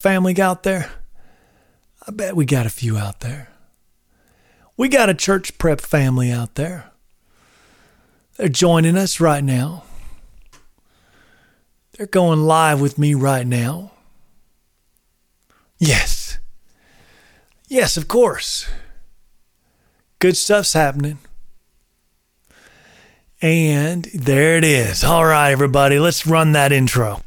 family out there? I bet we got a few out there. We got a church prep family out there. They're joining us right now. They're going live with me right now. Yes. Yes, of course. Good stuff's happening. And there it is. All right, everybody, let's run that intro.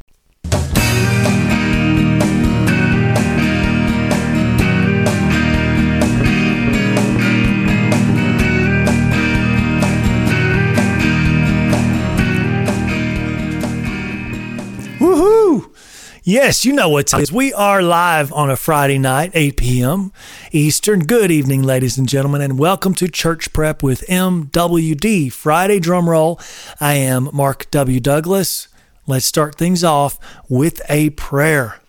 Yes, you know what time it is. We are live on a Friday night, 8 p.m. Eastern. Good evening, ladies and gentlemen, and welcome to Church Prep with MWD. Friday drum roll. I am Mark W. Douglas. Let's start things off with a prayer.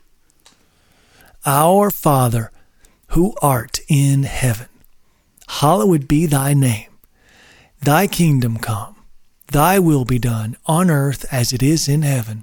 Our Father, who art in heaven, hallowed be thy name. Thy kingdom come, thy will be done on earth as it is in heaven.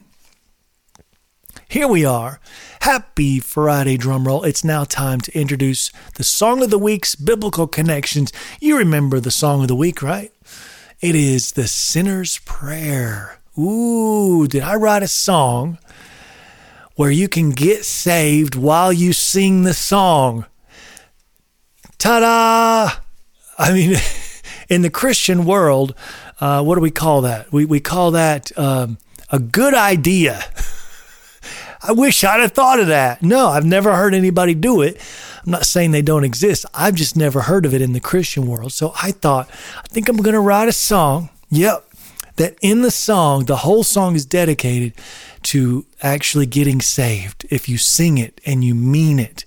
Here we are. Happy Friday drum roll. It's now time to introduce the Song of the Week's biblical connections. You remember the Song of the Week, right? It is the Sinner's Prayer. Ooh, did I write a song where you can get saved while you sing the song? Ta da! I mean, in the Christian world, uh, what do we call that? We, we call that um, a good idea. I wish I'd have thought of that. No, I've never heard anybody do it. I'm not saying they don't exist. I've just never heard of it in the Christian world. So I thought, I think I'm going to write a song. Yep. That in the song, the whole song is dedicated to actually getting saved if you sing it and you mean it.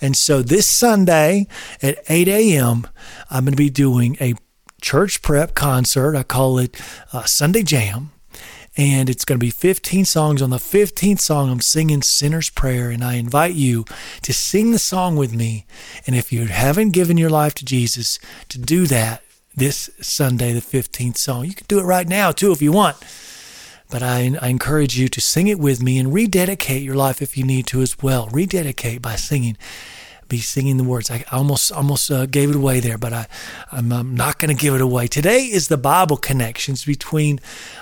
And so this Sunday at 8 a.m., I'm going to be doing a church prep concert. I call it uh, Sunday Jam and it's going to be 15 songs. On the 15th song, I'm singing Sinner's Prayer, and I invite you to sing the song with me. And if you haven't given your life to Jesus, to do that this Sunday, the 15th song. You can do it right now, too, if you want. But I, I encourage you to sing it with me and rededicate your life if you need to as well. Rededicate by singing be singing the words. I almost almost uh, gave it away there, but I I'm, I'm not going to give it away. Today is the Bible connections between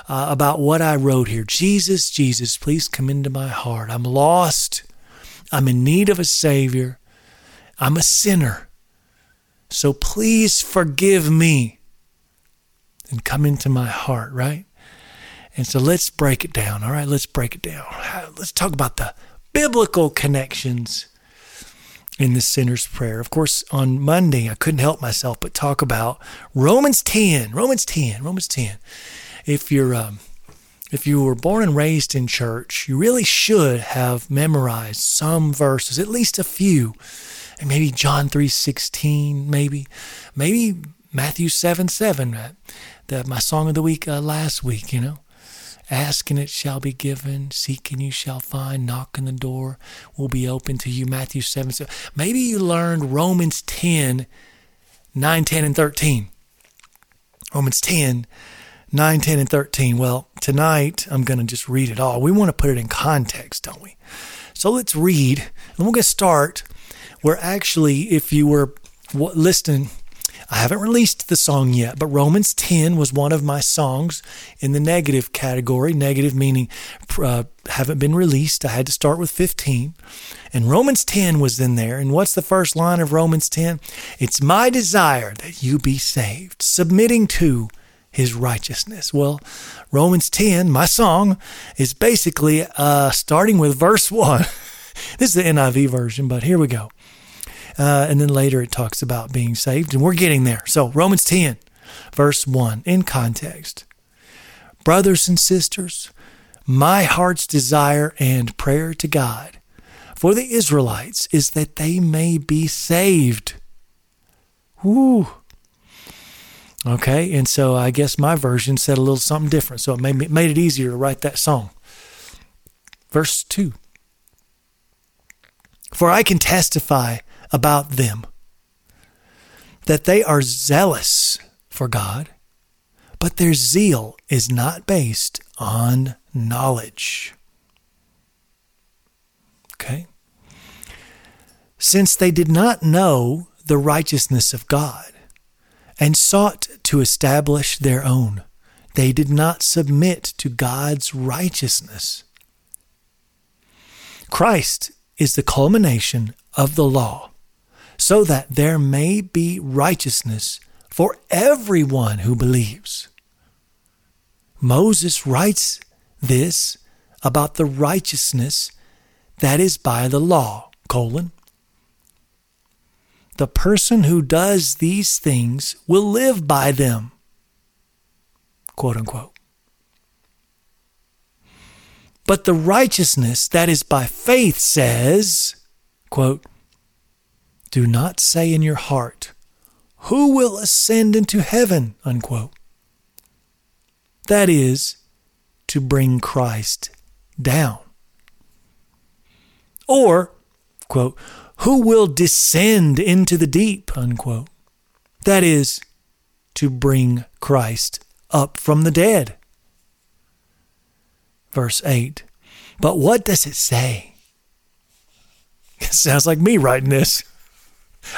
uh, about what I wrote here. Jesus, Jesus, please come into my heart. I'm lost. I'm in need of a Savior. I'm a sinner. So please forgive me and come into my heart, right? And so let's break it down. All right, let's break it down. Let's talk about the biblical connections in the sinner's prayer. Of course, on Monday, I couldn't help myself but talk about Romans 10. Romans 10. Romans 10. If you're um, if you were born and raised in church, you really should have memorized some verses, at least a few. And maybe John 3:16, maybe maybe Matthew 7 7, that, that my song of the week uh, last week, you know. Ask and it shall be given. Seek and you shall find. Knock and the door will be open to you. Matthew 7. So maybe you learned Romans 10, 9, 10, and 13. Romans 10, 9, 10, and 13. Well, tonight I'm going to just read it all. We want to put it in context, don't we? So let's read, and we're going to start where actually, if you were listening I haven't released the song yet, but Romans 10 was one of my songs in the negative category. Negative meaning uh, haven't been released. I had to start with 15. And Romans 10 was in there. And what's the first line of Romans 10? It's my desire that you be saved, submitting to his righteousness. Well, Romans 10, my song, is basically uh, starting with verse 1. this is the NIV version, but here we go. Uh, and then later it talks about being saved, and we're getting there. So, Romans 10, verse 1, in context. Brothers and sisters, my heart's desire and prayer to God for the Israelites is that they may be saved. Woo. Okay, and so I guess my version said a little something different, so it made me, made it easier to write that song. Verse two. For I can testify about them that they are zealous for God, but their zeal is not based on knowledge. Okay? Since they did not know the righteousness of God and sought to establish their own, they did not submit to God's righteousness. Christ is the culmination of the law, so that there may be righteousness for everyone who believes. Moses writes this about the righteousness that is by the law, colon. The person who does these things will live by them, quote unquote. But the righteousness that is by faith says, quote, Do not say in your heart, Who will ascend into heaven? Unquote. That is, to bring Christ down. Or, quote, Who will descend into the deep? Unquote. That is, to bring Christ up from the dead verse 8. But what does it say? It sounds like me writing this.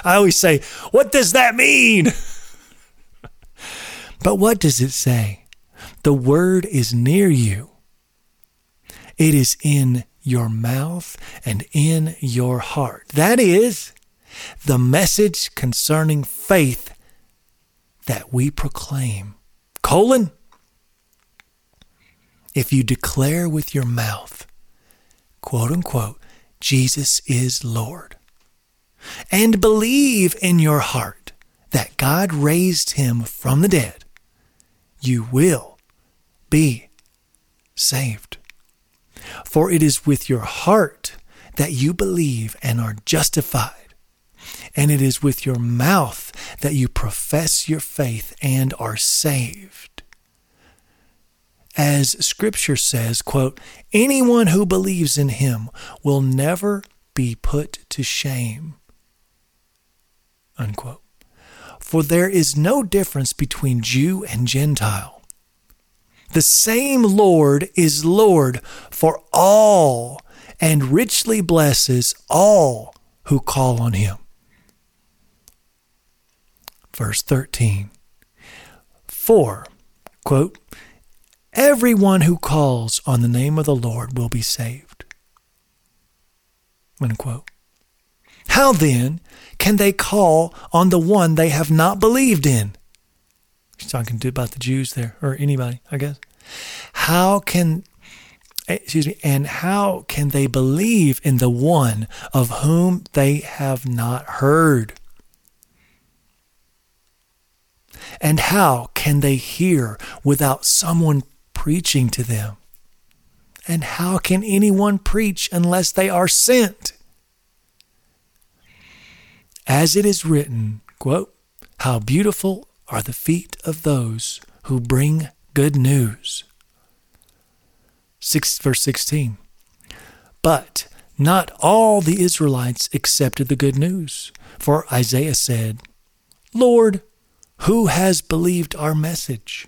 I always say, What does that mean? but what does it say? The word is near you, it is in your mouth and in your heart. That is the message concerning faith that we proclaim. Colon, if you declare with your mouth, quote unquote, Jesus is Lord, and believe in your heart that God raised him from the dead, you will be saved. For it is with your heart that you believe and are justified, and it is with your mouth that you profess your faith and are saved as scripture says, quote, anyone who believes in him will never be put to shame. Unquote. For there is no difference between Jew and Gentile. The same Lord is Lord for all and richly blesses all who call on him. Verse 13. For, quote, Everyone who calls on the name of the Lord will be saved. Unquote. How then can they call on the one they have not believed in? He's talking about the Jews there, or anybody, I guess. How can excuse me, and how can they believe in the one of whom they have not heard? And how can they hear without someone preaching to them. And how can anyone preach unless they are sent? As it is written, quote, How beautiful are the feet of those who bring good news. Six, verse 16. But not all the Israelites accepted the good news, for Isaiah said, Lord, who has believed our message?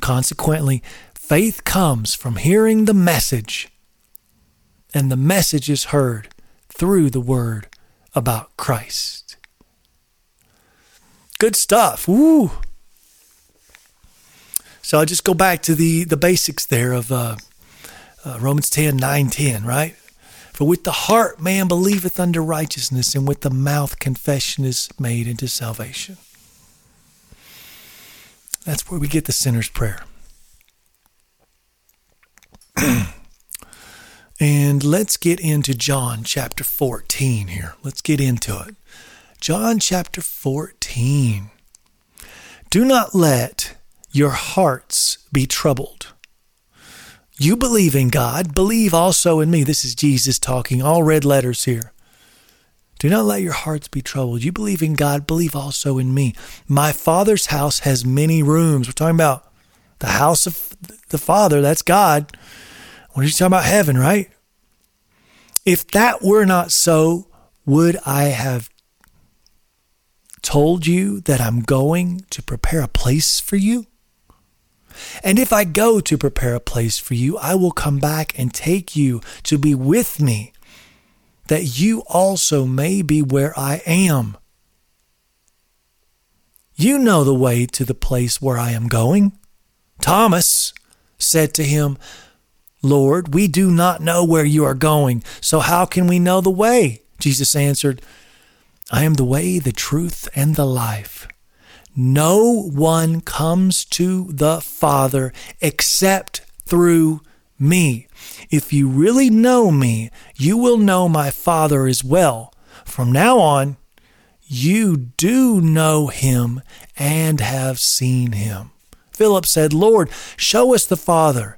Consequently, faith comes from hearing the message, and the message is heard through the word about Christ. Good stuff. Woo! So I'll just go back to the, the basics there of uh, uh, Romans 10 9 10, right? For with the heart man believeth unto righteousness, and with the mouth confession is made into salvation. That's where we get the sinner's prayer. and let's get into John chapter 14 here. Let's get into it. John chapter 14. Do not let your hearts be troubled. You believe in God, believe also in me. This is Jesus talking, all red letters here. Do not let your hearts be troubled. You believe in God, believe also in me. My Father's house has many rooms. We're talking about the house of the Father, that's God. Are you talking about heaven, right? If that were not so, would I have told you that I'm going to prepare a place for you? And if I go to prepare a place for you, I will come back and take you to be with me, that you also may be where I am. You know the way to the place where I am going. Thomas said to him, Lord, we do not know where you are going, so how can we know the way? Jesus answered, I am the way, the truth, and the life. No one comes to the Father except through me. If you really know me, you will know my Father as well. From now on, you do know him and have seen him. Philip said, Lord, show us the Father,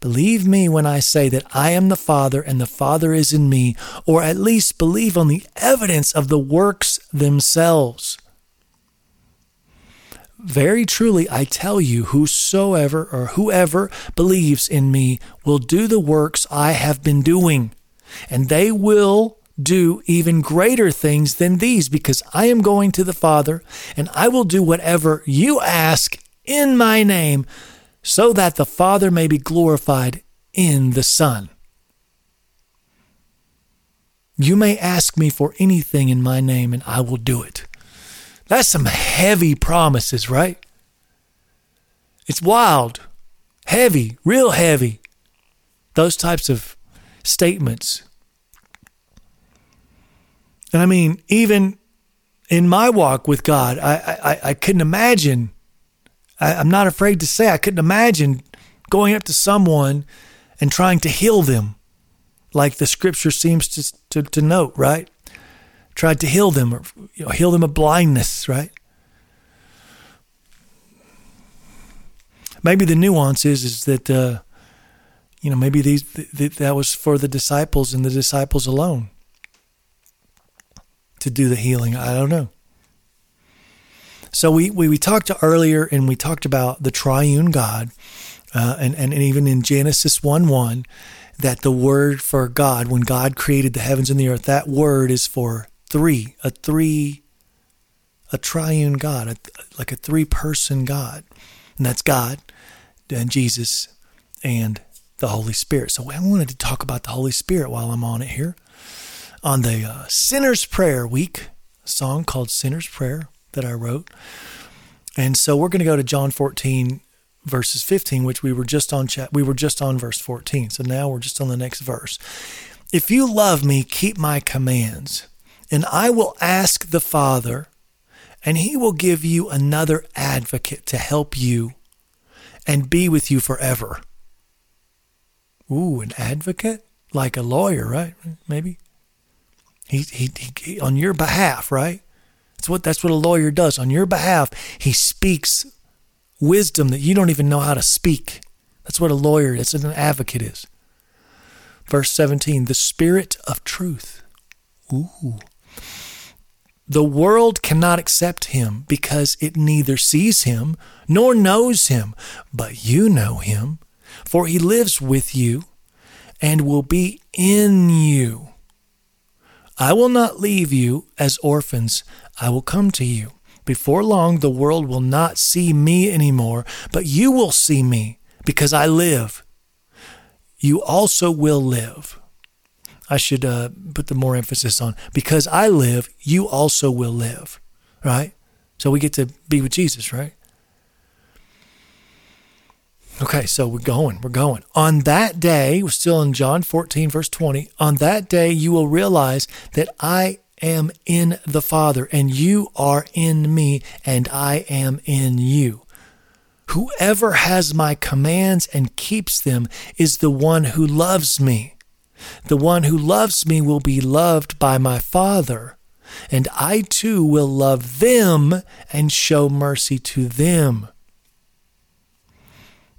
Believe me when I say that I am the Father and the Father is in me, or at least believe on the evidence of the works themselves. Very truly, I tell you, whosoever or whoever believes in me will do the works I have been doing, and they will do even greater things than these, because I am going to the Father, and I will do whatever you ask in my name, so that the Father may be glorified in the Son. You may ask me for anything in my name, and I will do it. That's some heavy promises, right? It's wild, heavy, real heavy. Those types of statements. And I mean, even in my walk with God, I, I, I couldn't imagine, I, I'm not afraid to say, I couldn't imagine going up to someone and trying to heal them, like the scripture seems to, to, to note, right? tried to heal them or you know, heal them of blindness, right? Maybe the nuance is is that uh, you know maybe these th- that was for the disciples and the disciples alone to do the healing. I don't know. So we, we, we talked earlier and we talked about the triune God, uh, and, and, and even in Genesis 1 1, that the word for God, when God created the heavens and the earth, that word is for three, a three, a triune God, a, like a three person God. And that's God and Jesus and the Holy Spirit. So I wanted to talk about the Holy Spirit while I'm on it here. On the uh, Sinner's Prayer week, song called Sinner's Prayer that I wrote. And so we're going to go to John 14 verses 15 which we were just on chat we were just on verse 14 so now we're just on the next verse if you love me keep my commands and I will ask the Father, and he will give you another advocate to help you and be with you forever. Ooh, an advocate? Like a lawyer, right? Maybe. He, he, he, on your behalf, right? That's what that's what a lawyer does. On your behalf, he speaks wisdom that you don't even know how to speak. That's what a lawyer is, an advocate is. Verse 17, the spirit of truth. Ooh. The world cannot accept him because it neither sees him nor knows him, but you know him, for he lives with you and will be in you. I will not leave you as orphans, I will come to you. Before long, the world will not see me anymore, but you will see me because I live. You also will live. I should uh, put the more emphasis on because I live, you also will live, right? So we get to be with Jesus, right? Okay, so we're going, we're going. On that day, we're still in John 14, verse 20. On that day, you will realize that I am in the Father, and you are in me, and I am in you. Whoever has my commands and keeps them is the one who loves me. The one who loves me will be loved by my Father, and I too will love them and show mercy to them.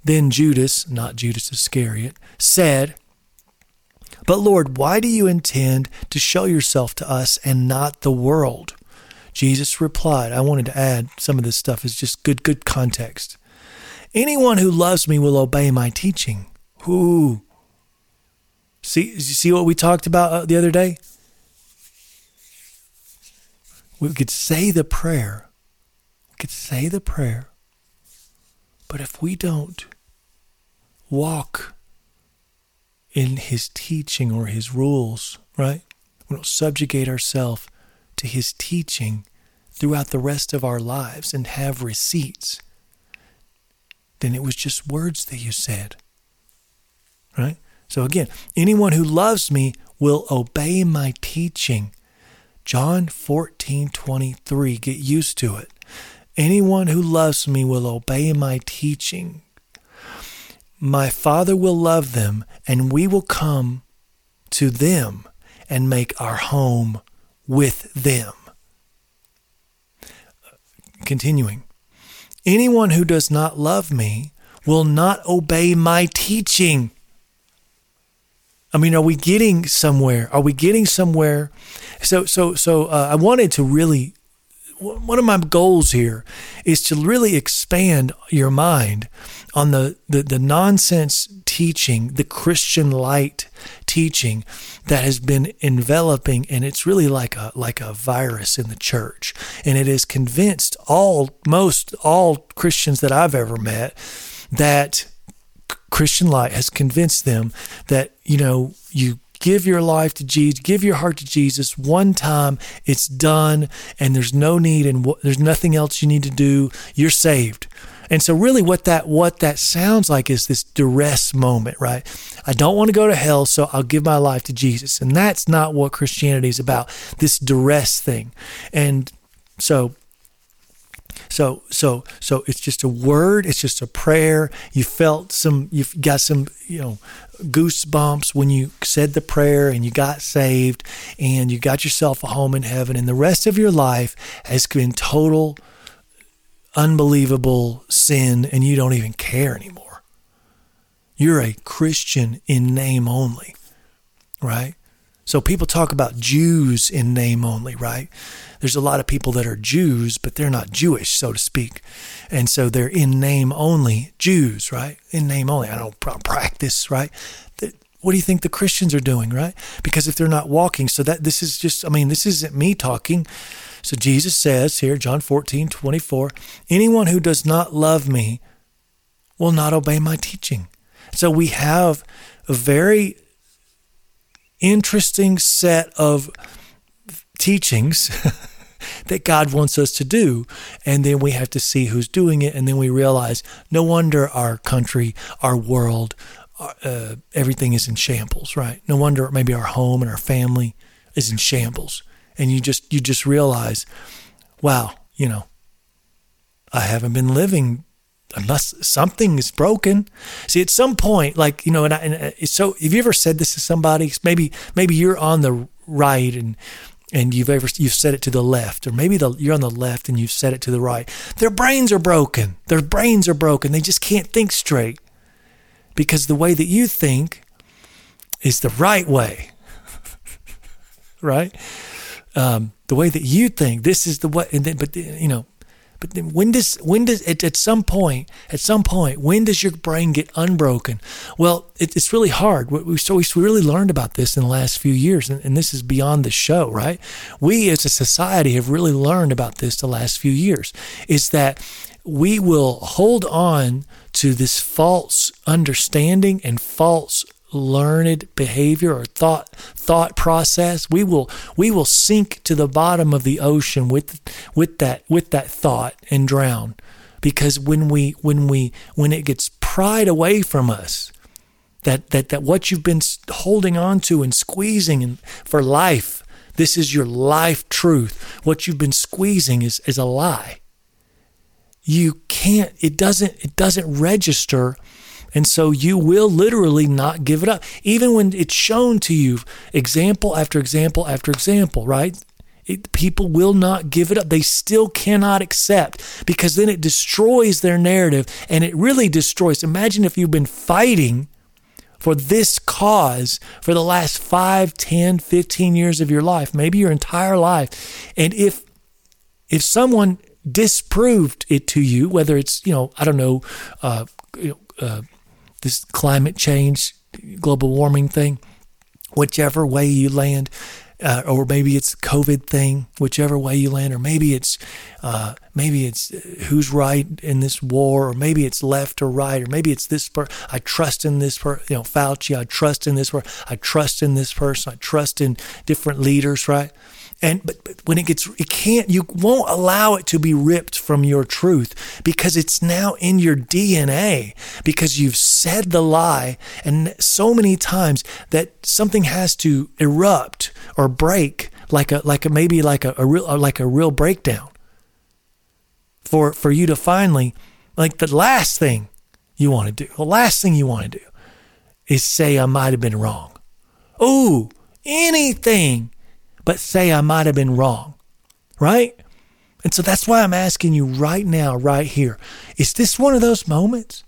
Then Judas, not Judas Iscariot, said, But Lord, why do you intend to show yourself to us and not the world? Jesus replied, I wanted to add some of this stuff is just good, good context. Anyone who loves me will obey my teaching. Who? See, see what we talked about uh, the other day? We could say the prayer. We could say the prayer. But if we don't walk in his teaching or his rules, right? We don't subjugate ourselves to his teaching throughout the rest of our lives and have receipts, then it was just words that you said, right? So again, anyone who loves me will obey my teaching. John 14, 23. Get used to it. Anyone who loves me will obey my teaching. My Father will love them, and we will come to them and make our home with them. Continuing, anyone who does not love me will not obey my teaching. I mean, are we getting somewhere? Are we getting somewhere? So, so, so, uh, I wanted to really. One of my goals here is to really expand your mind on the, the, the nonsense teaching, the Christian light teaching that has been enveloping and it's really like a like a virus in the church. And it has convinced all most all Christians that I've ever met that Christian light has convinced them that you know you give your life to Jesus, give your heart to Jesus one time, it's done, and there's no need and there's nothing else you need to do. You're saved. And so really what that what that sounds like is this duress moment, right? I don't want to go to hell, so I'll give my life to Jesus. And that's not what Christianity is about, this duress thing. And so so so so it's just a word, it's just a prayer. You felt some you've got some, you know, goosebumps when you said the prayer and you got saved and you got yourself a home in heaven and the rest of your life has been total unbelievable sin and you don't even care anymore. You're a Christian in name only, right? So people talk about Jews in name only, right? There's a lot of people that are Jews, but they're not Jewish, so to speak. And so they're in name only Jews, right? In name only. I don't practice, right? What do you think the Christians are doing, right? Because if they're not walking, so that this is just, I mean, this isn't me talking. So Jesus says here, John 14, 24, anyone who does not love me will not obey my teaching. So we have a very interesting set of teachings that God wants us to do. And then we have to see who's doing it. And then we realize no wonder our country, our world, uh, everything is in shambles, right? No wonder maybe our home and our family is in shambles and you just you just realize, wow, you know, I haven't been living unless something is broken. See, at some point, like you know, and, I, and so have you ever said this to somebody? Maybe maybe you're on the right and and you've ever you've said it to the left, or maybe the, you're on the left and you've said it to the right. Their brains are broken. Their brains are broken. They just can't think straight because the way that you think is the right way, right? um, the way that you think. This is the way, and then, but you know, but then when does when does at, at some point at some point when does your brain get unbroken? Well, it, it's really hard. We, so we really learned about this in the last few years, and, and this is beyond the show, right? We as a society have really learned about this the last few years. Is that we will hold on to this false understanding and false learned behavior or thought thought process we will we will sink to the bottom of the ocean with with that with that thought and drown because when we when we when it gets pried away from us that that that what you've been holding on to and squeezing for life This is your life truth. What you've been squeezing is, is a lie. You can't, it doesn't, it doesn't register. And so you will literally not give it up. Even when it's shown to you, example after example after example, right? It, people will not give it up. They still cannot accept because then it destroys their narrative and it really destroys. Imagine if you've been fighting for this cause for the last 5, 10, 15 years of your life, maybe your entire life. And if if someone disproved it to you, whether it's, you know, I don't know, uh, uh, this climate change, global warming thing, whichever way you land, uh, or maybe it's COVID thing, whichever way you land, or maybe it's uh, maybe it's uh, who's right in this war, or maybe it's left or right, or maybe it's this person. I trust in this person, you know, Fauci. I trust in this person. I trust in this person. I trust in different leaders, right? And but, but when it gets, it can't, you won't allow it to be ripped from your truth because it's now in your DNA because you've said the lie and so many times that something has to erupt or break like a like a maybe like a, a real uh, like a real breakdown for for you to finally like the last thing you want to do the last thing you want to do is say I might have been wrong. Oh, anything but say I might have been wrong, right? And so that's why I'm asking you right now, right here. Is this one of those moments?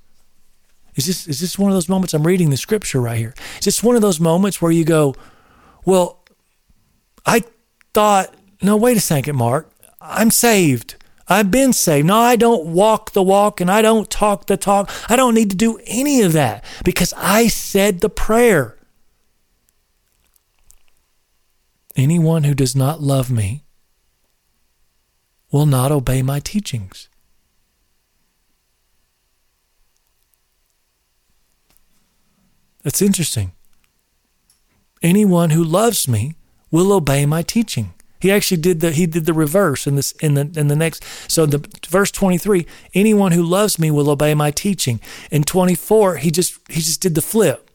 Is this is this one of those moments? I'm reading the scripture right here. Is this one of those moments where you go, Well, I thought, no, wait a second, Mark. I'm saved. I've been saved. No, I don't walk the walk and I don't talk the talk. I don't need to do any of that because I said the prayer. Anyone who does not love me will not obey my teachings. That's interesting. Anyone who loves me will obey my teaching. He actually did the he did the reverse in this in the in the next so the verse 23 anyone who loves me will obey my teaching. In 24 he just he just did the flip.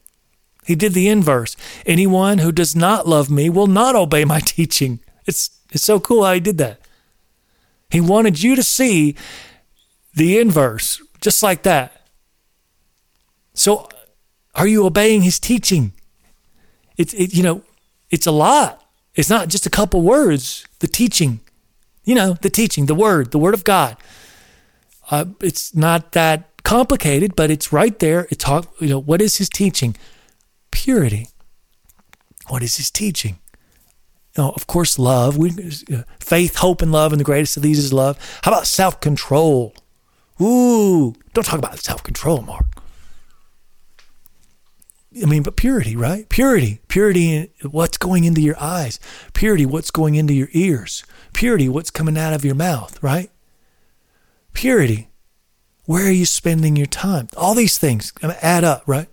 He did the inverse. Anyone who does not love me will not obey my teaching. It's, it's so cool how he did that. He wanted you to see the inverse, just like that. So, are you obeying his teaching? It's, it, you know, it's a lot. It's not just a couple words. The teaching, you know, the teaching, the word, the word of God. Uh, it's not that complicated, but it's right there. It's you know, what is his teaching? Purity. What is his teaching? Know, of course, love. We, faith, hope, and love, and the greatest of these is love. How about self control? Ooh, don't talk about self control, Mark. I mean, but purity, right? Purity. Purity in what's going into your eyes. Purity, what's going into your ears. Purity, what's coming out of your mouth, right? Purity. Where are you spending your time? All these things add up, right?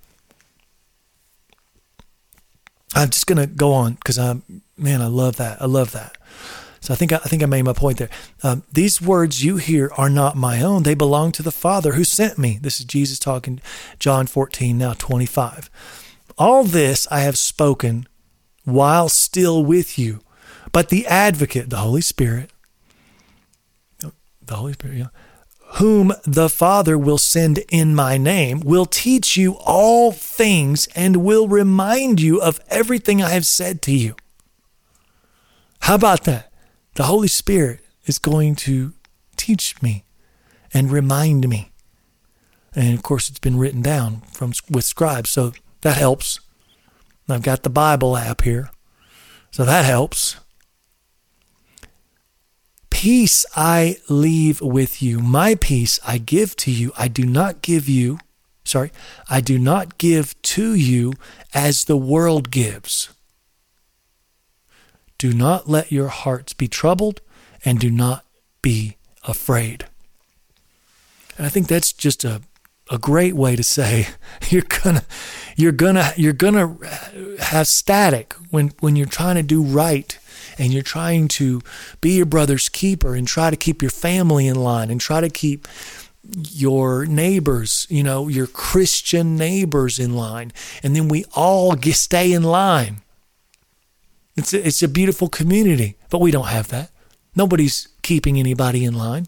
I'm just gonna go on because I'm man, I love that. I love that. So I think I, think I made my point there. Um, these words you hear are not my own; they belong to the Father who sent me. This is Jesus talking, John 14, now 25. All this I have spoken while still with you, but the Advocate, the Holy Spirit, the Holy Spirit, yeah, whom the Father will send in my name, will teach you all things and will remind you of everything I have said to you. How about that? The Holy Spirit is going to teach me and remind me. And of course, it's been written down from with scribes, so that helps. I've got the Bible app here, so that helps. Peace I leave with you. My peace I give to you. I do not give you, sorry, I do not give to you as the world gives. Do not let your hearts be troubled and do not be afraid. And I think that's just a, a great way to say you're gonna you're gonna you're gonna have static when when you're trying to do right and you're trying to be your brother's keeper and try to keep your family in line and try to keep your neighbors, you know, your Christian neighbors in line. And then we all get, stay in line. It's a, it's a beautiful community, but we don't have that. Nobody's keeping anybody in line.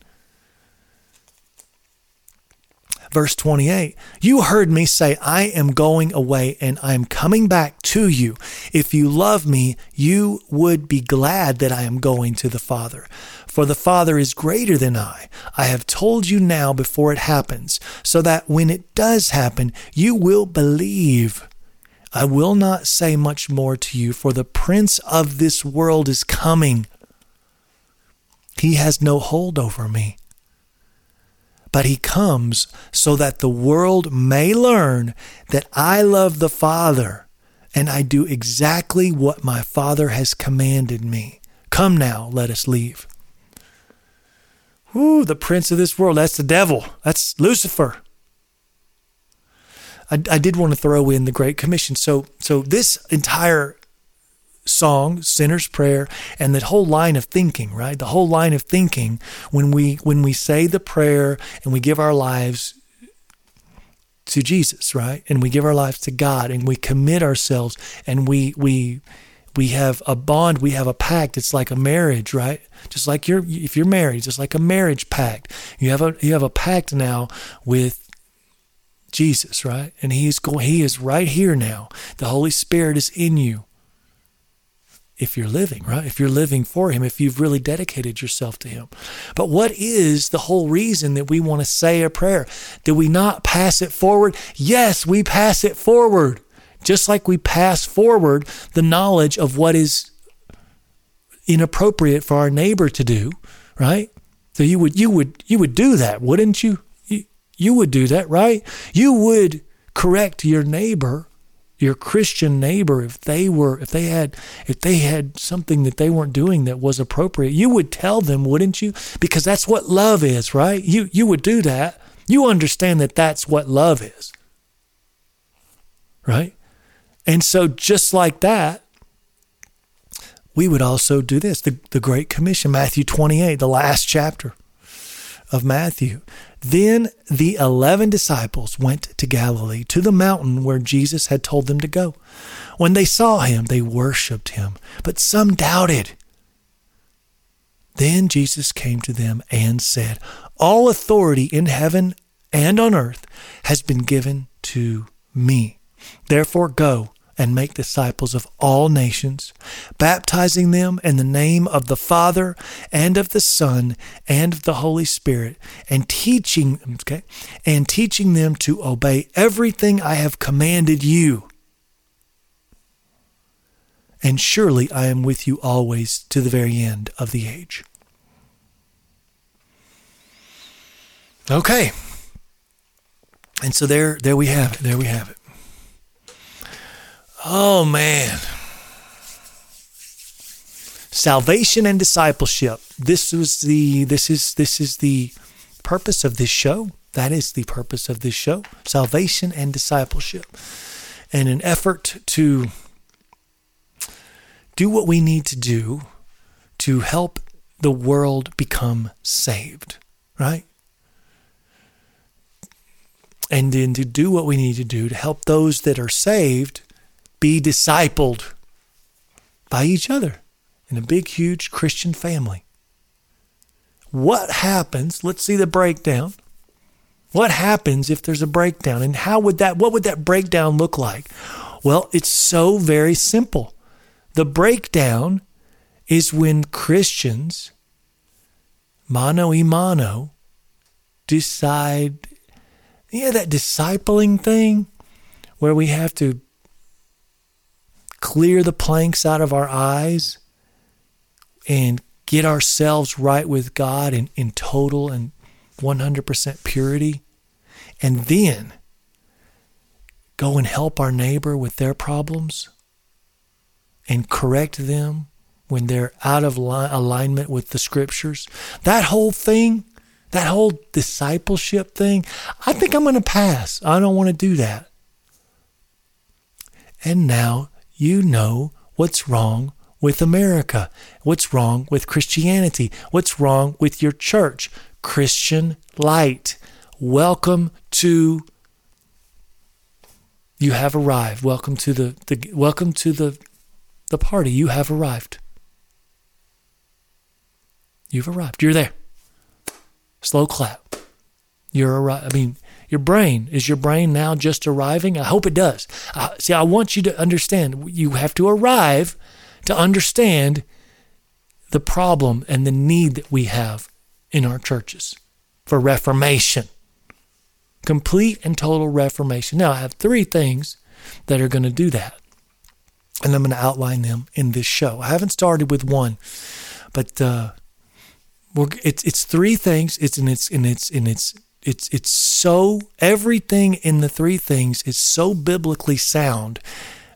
Verse 28 You heard me say, I am going away and I am coming back to you. If you love me, you would be glad that I am going to the Father. For the Father is greater than I. I have told you now before it happens, so that when it does happen, you will believe. I will not say much more to you, for the prince of this world is coming. He has no hold over me but he comes so that the world may learn that I love the Father and I do exactly what my Father has commanded me. Come now, let us leave. Ooh, the prince of this world, that's the devil. That's Lucifer. I, I did want to throw in the Great Commission. So, so this entire song, sinner's prayer, and that whole line of thinking, right? The whole line of thinking when we when we say the prayer and we give our lives to Jesus, right? And we give our lives to God and we commit ourselves and we we we have a bond, we have a pact. It's like a marriage, right? Just like you're if you're married, just like a marriage pact. You have a you have a pact now with Jesus, right? And he's going he is right here now. The Holy Spirit is in you if you're living, right? If you're living for Him, if you've really dedicated yourself to Him. But what is the whole reason that we want to say a prayer? Do we not pass it forward? Yes, we pass it forward. Just like we pass forward the knowledge of what is inappropriate for our neighbor to do, right? So you would you would you would do that, wouldn't you? You, you would do that, right? You would correct your neighbor your Christian neighbor, if they were, if they had, if they had something that they weren't doing that was appropriate, you would tell them, wouldn't you? Because that's what love is, right? You you would do that. You understand that that's what love is, right? And so, just like that, we would also do this. The the Great Commission, Matthew twenty eight, the last chapter of Matthew. Then the eleven disciples went to Galilee, to the mountain where Jesus had told them to go. When they saw him, they worshipped him, but some doubted. Then Jesus came to them and said, All authority in heaven and on earth has been given to me. Therefore, go and make disciples of all nations, baptizing them in the name of the Father and of the Son and of the Holy Spirit, and teaching okay, and teaching them to obey everything I have commanded you. And surely I am with you always to the very end of the age. Okay. And so there there we have it. There we have it. Oh man. Salvation and discipleship. This was the this is this is the purpose of this show. That is the purpose of this show. Salvation and discipleship. And an effort to do what we need to do to help the world become saved, right? And then to do what we need to do to help those that are saved be discipled by each other in a big, huge Christian family. What happens? Let's see the breakdown. What happens if there's a breakdown? And how would that, what would that breakdown look like? Well, it's so very simple. The breakdown is when Christians, mano y mano, decide, yeah, that discipling thing where we have to clear the planks out of our eyes and get ourselves right with God in, in total and 100% purity, and then go and help our neighbor with their problems and correct them when they're out of alignment with the scriptures. That whole thing, that whole discipleship thing, I think I'm going to pass. I don't want to do that. And now you know what's wrong with America, what's wrong with Christianity, what's wrong with your church. Christian Light. Welcome to you have arrived. Welcome to the, the welcome to the the party. You have arrived. You've arrived. You're there. Slow clap. You're arrived. I mean, your brain is your brain now just arriving? I hope it does. Uh, see, I want you to understand. You have to arrive to understand the problem and the need that we have in our churches for reformation. Complete and total reformation. Now, I have three things that are going to do that. And I'm going to outline them in this show. I haven't started with one, but uh, it's it's three things. It's and it's and it's and it's it's it's so everything in the three things is so biblically sound.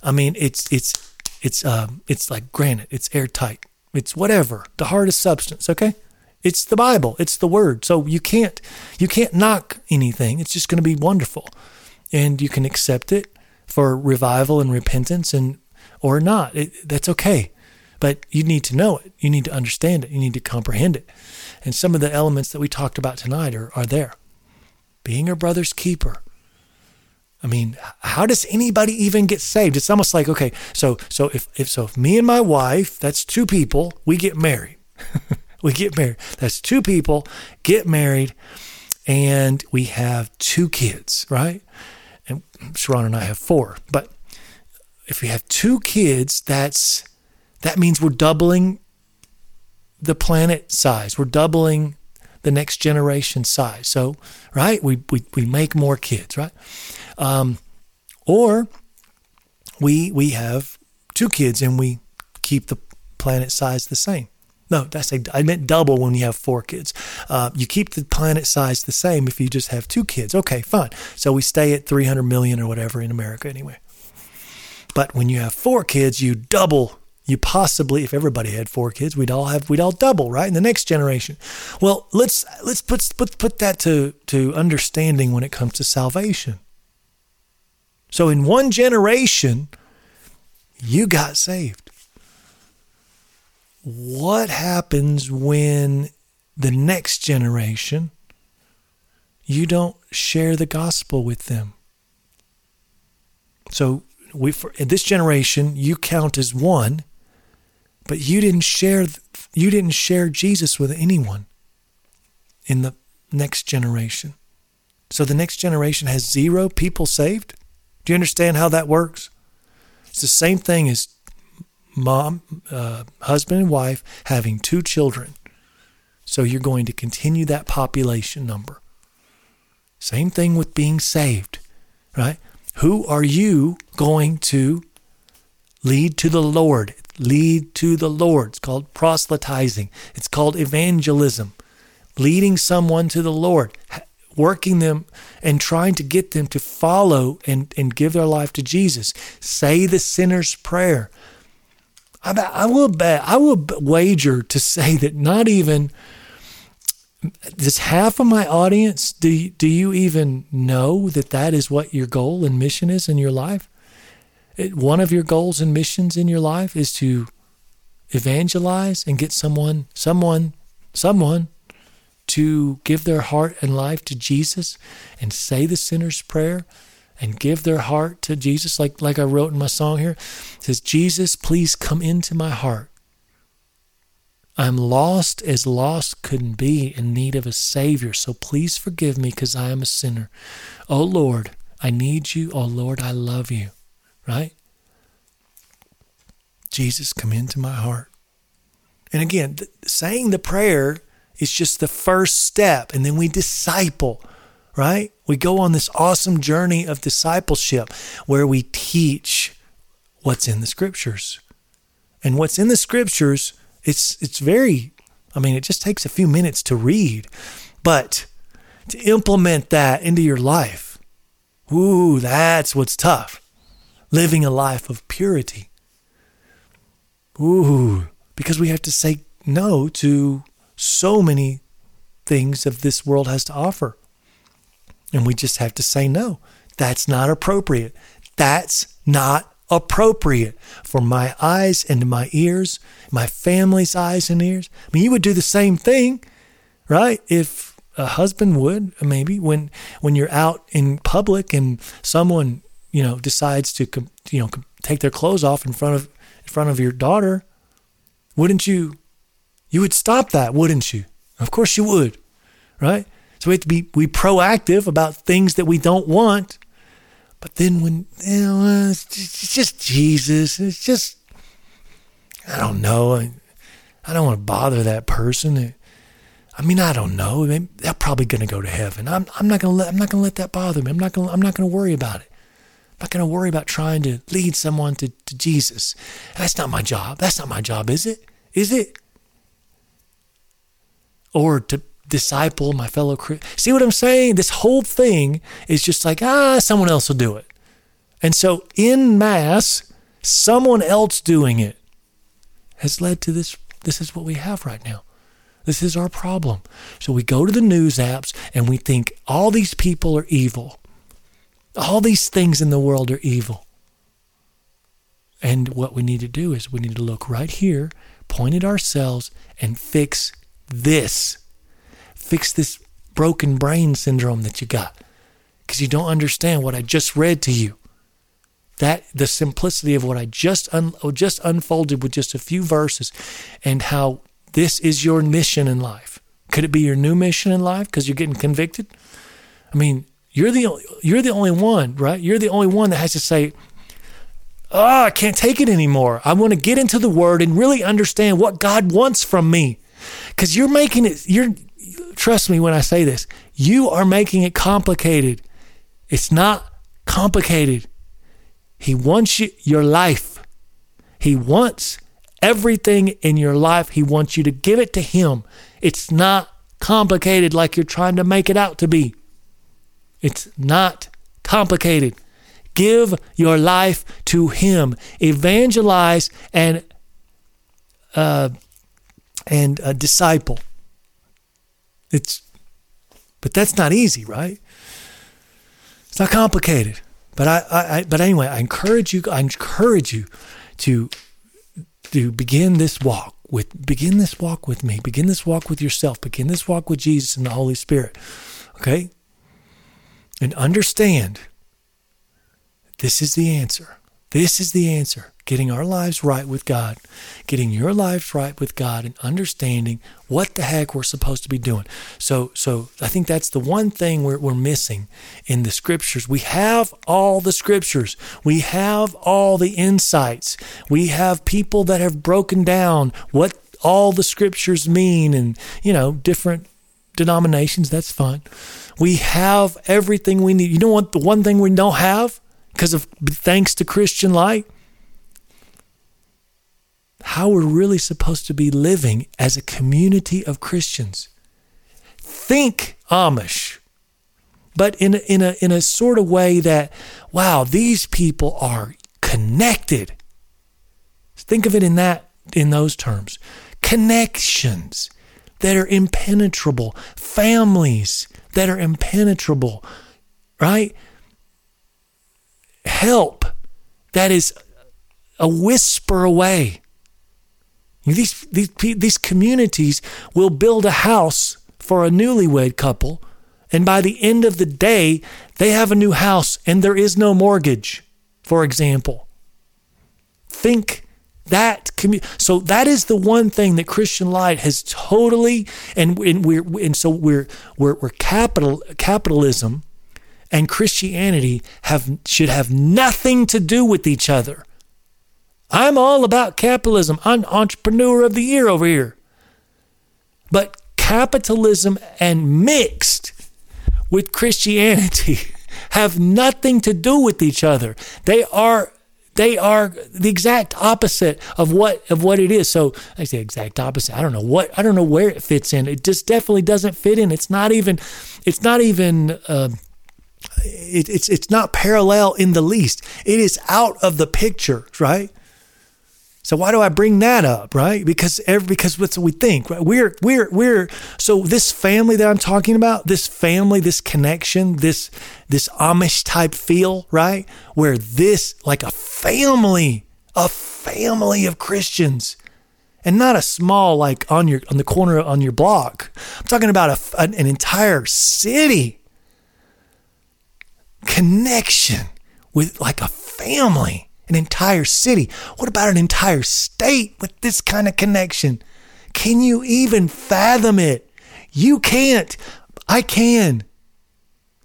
I mean, it's it's it's um it's like granite. It's airtight. It's whatever the hardest substance. Okay, it's the Bible. It's the Word. So you can't you can't knock anything. It's just going to be wonderful, and you can accept it for revival and repentance, and or not. It, that's okay. But you need to know it. You need to understand it. You need to comprehend it. And some of the elements that we talked about tonight are, are there. Being a brother's keeper. I mean, how does anybody even get saved? It's almost like, okay, so so if, if so if me and my wife, that's two people, we get married. we get married. That's two people, get married, and we have two kids, right? And Sharon and I have four. But if we have two kids, that's that means we're doubling the planet size. We're doubling the next generation size. So, right, we, we, we make more kids, right? Um, or we we have two kids and we keep the planet size the same. No, that's a, I meant double when you have four kids. Uh, you keep the planet size the same if you just have two kids. Okay, fine. So we stay at 300 million or whatever in America anyway. But when you have four kids, you double you possibly if everybody had four kids we'd all have we'd all double right in the next generation. Well let's let's put put put that to to understanding when it comes to salvation. So in one generation you got saved. What happens when the next generation you don't share the gospel with them? So we for, this generation you count as one but you didn't share you didn't share Jesus with anyone in the next generation. So the next generation has zero people saved. Do you understand how that works? It's the same thing as mom, uh, husband, and wife having two children. So you're going to continue that population number. Same thing with being saved, right? Who are you going to lead to the Lord? lead to the Lord. It's called proselytizing, it's called evangelism, leading someone to the Lord, working them and trying to get them to follow and, and give their life to Jesus. Say the sinner's prayer. I, I will bet, I will wager to say that not even does half of my audience do do you even know that that is what your goal and mission is in your life one of your goals and missions in your life is to evangelize and get someone, someone, someone to give their heart and life to Jesus and say the sinner's prayer and give their heart to Jesus, like, like I wrote in my song here. It says, Jesus, please come into my heart. I'm lost as lost couldn't be in need of a Savior, so please forgive me because I am a sinner. Oh Lord, I need you. Oh Lord, I love you right? Jesus, come into my heart. And again, saying the prayer is just the first step, and then we disciple, right? We go on this awesome journey of discipleship where we teach what's in the scriptures. And what's in the scriptures, it's it's very I mean, it just takes a few minutes to read, but to implement that into your life, ooh, that's what's tough living a life of purity. Ooh, because we have to say no to so many things that this world has to offer. And we just have to say no. That's not appropriate. That's not appropriate for my eyes and my ears, my family's eyes and ears. I mean, you would do the same thing, right? If a husband would, maybe when when you're out in public and someone you know, decides to, you know, take their clothes off in front of in front of your daughter, wouldn't you? You would stop that, wouldn't you? Of course you would, right? So we have to be we proactive about things that we don't want. But then when you know, it's just Jesus, it's just I don't know. I, I don't want to bother that person. I mean, I don't know. They're probably going to go to heaven. I'm, I'm not going to let I'm not going to let that bother me. I'm not going I'm not going to worry about it. I'm not going to worry about trying to lead someone to, to Jesus. That's not my job. That's not my job, is it? Is it? Or to disciple my fellow Christians. See what I'm saying? This whole thing is just like, ah, someone else will do it. And so, in mass, someone else doing it has led to this. This is what we have right now. This is our problem. So we go to the news apps and we think all these people are evil. All these things in the world are evil. And what we need to do is we need to look right here, point at ourselves, and fix this. Fix this broken brain syndrome that you got. Because you don't understand what I just read to you. That the simplicity of what I just un, just unfolded with just a few verses and how this is your mission in life. Could it be your new mission in life because you're getting convicted? I mean, you're the you're the only one, right? You're the only one that has to say, "Oh, I can't take it anymore. I want to get into the Word and really understand what God wants from me." Because you're making it. You're trust me when I say this. You are making it complicated. It's not complicated. He wants you, your life. He wants everything in your life. He wants you to give it to Him. It's not complicated like you're trying to make it out to be. It's not complicated. Give your life to Him. Evangelize and uh, and a disciple. It's, but that's not easy, right? It's not complicated. But I, I, but anyway, I encourage you. I encourage you to to begin this walk with begin this walk with me begin this walk with yourself begin this walk with jesus and the holy spirit okay and understand this is the answer this is the answer getting our lives right with God, getting your lives right with God, and understanding what the heck we're supposed to be doing. So, so I think that's the one thing we're, we're missing in the scriptures. We have all the scriptures, we have all the insights, we have people that have broken down what all the scriptures mean, and you know, different denominations. That's fine. We have everything we need. You know what? The one thing we don't have because of thanks to Christian Light how we're really supposed to be living as a community of Christians. Think Amish, but in a, in a, in a sort of way that, wow, these people are connected. Think of it in that in those terms. Connections that are impenetrable, families that are impenetrable, right? Help that is a whisper away. These, these, these communities will build a house for a newlywed couple, and by the end of the day, they have a new house and there is no mortgage, for example. Think that commu- so that is the one thing that Christian Light has totally and, and we're and so we're we're, we're capital capitalism and Christianity have should have nothing to do with each other. I'm all about capitalism. I'm entrepreneur of the year over here. But capitalism and mixed with Christianity have nothing to do with each other. They are they are the exact opposite of what of what it is. So I say exact opposite. I don't know what I don't know where it fits in. It just definitely doesn't fit in. It's not even it's not even uh, it, it's it's not parallel in the least. It is out of the picture, right? So why do I bring that up, right? Because every, because what we think, right? We're we're we're so this family that I'm talking about, this family, this connection, this this Amish type feel, right? Where this like a family, a family of Christians, and not a small like on your on the corner on your block. I'm talking about a, an, an entire city connection with like a family an entire city? What about an entire state with this kind of connection? Can you even fathom it? You can't. I can.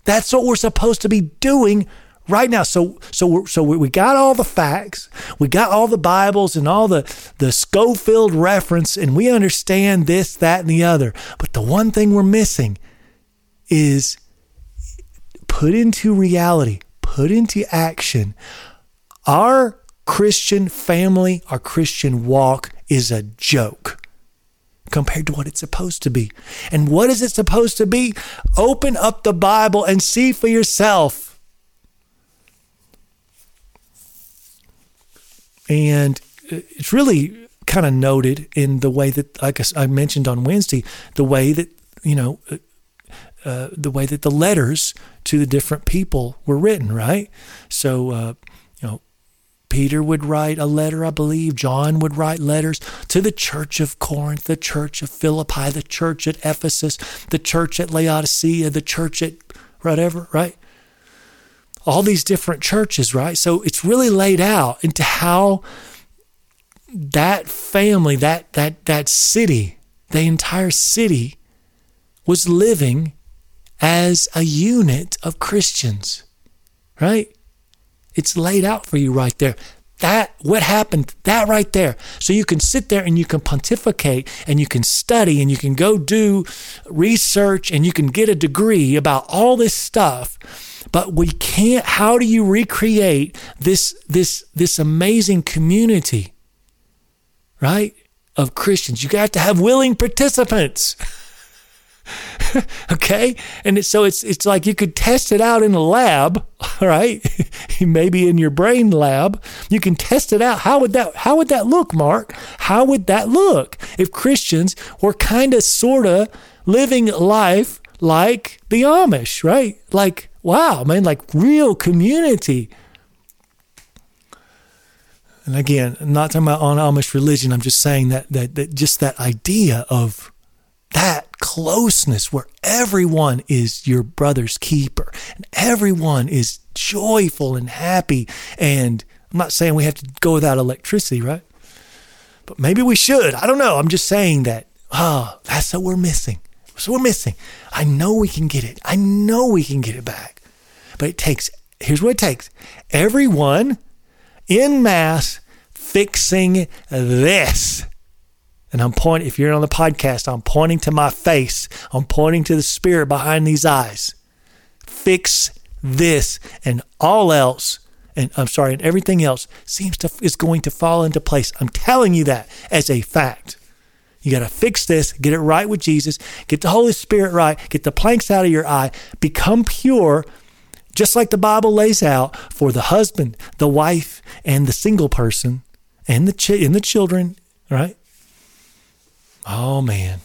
That's what we're supposed to be doing right now. So so so we got all the facts, we got all the Bibles and all the the Scofield reference, and we understand this, that, and the other. But the one thing we're missing is put into reality, put into action. Our Christian family, our Christian walk is a joke compared to what it's supposed to be. And what is it supposed to be? Open up the Bible and see for yourself. And it's really kind of noted in the way that, like I mentioned on Wednesday, the way that, you know, uh, uh, the way that the letters to the different people were written, right? So, uh, Peter would write a letter, I believe. John would write letters to the church of Corinth, the church of Philippi, the church at Ephesus, the church at Laodicea, the church at whatever, right? all these different churches, right? So it's really laid out into how that family, that that that city, the entire city was living as a unit of Christians. Right? It's laid out for you right there. That what happened, that right there. So you can sit there and you can pontificate and you can study and you can go do research and you can get a degree about all this stuff but we can't how do you recreate this this this amazing community right of christians you got to have willing participants okay? And so it's it's like you could test it out in a lab right? Maybe in your brain lab. You can test it out. How would that how would that look mark? How would that look if christians were kind of sort of living life like the amish right? Like wow, man, like real community. And again, I'm not talking about on Amish religion. I'm just saying that, that that just that idea of that closeness where everyone is your brother's keeper and everyone is joyful and happy. And I'm not saying we have to go without electricity, right? But maybe we should. I don't know. I'm just saying that, oh, that's what we're missing. So we're missing. I know we can get it. I know we can get it back. But it takes, here's what it takes everyone in mass fixing this. And I'm pointing, if you're on the podcast, I'm pointing to my face. I'm pointing to the spirit behind these eyes. Fix this and all else, and I'm sorry, and everything else seems to is going to fall into place. I'm telling you that as a fact. You got to fix this, get it right with Jesus, get the Holy Spirit right, get the planks out of your eye, become pure, just like the Bible lays out for the husband, the wife, and the single person, and the ch- and the children, right? Oh man.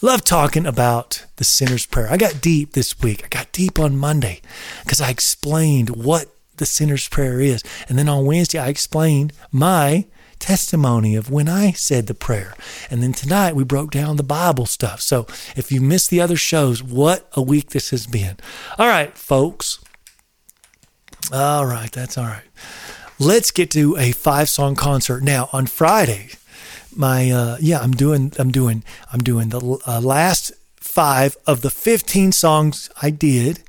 Love talking about the sinner's prayer. I got deep this week. I got deep on Monday because I explained what the sinner's prayer is. And then on Wednesday, I explained my testimony of when I said the prayer. And then tonight we broke down the Bible stuff. So if you missed the other shows, what a week this has been. All right, folks. All right, that's all right. Let's get to a five song concert now on Friday. My uh, yeah, I'm doing I'm doing I'm doing the uh, last five of the 15 songs I did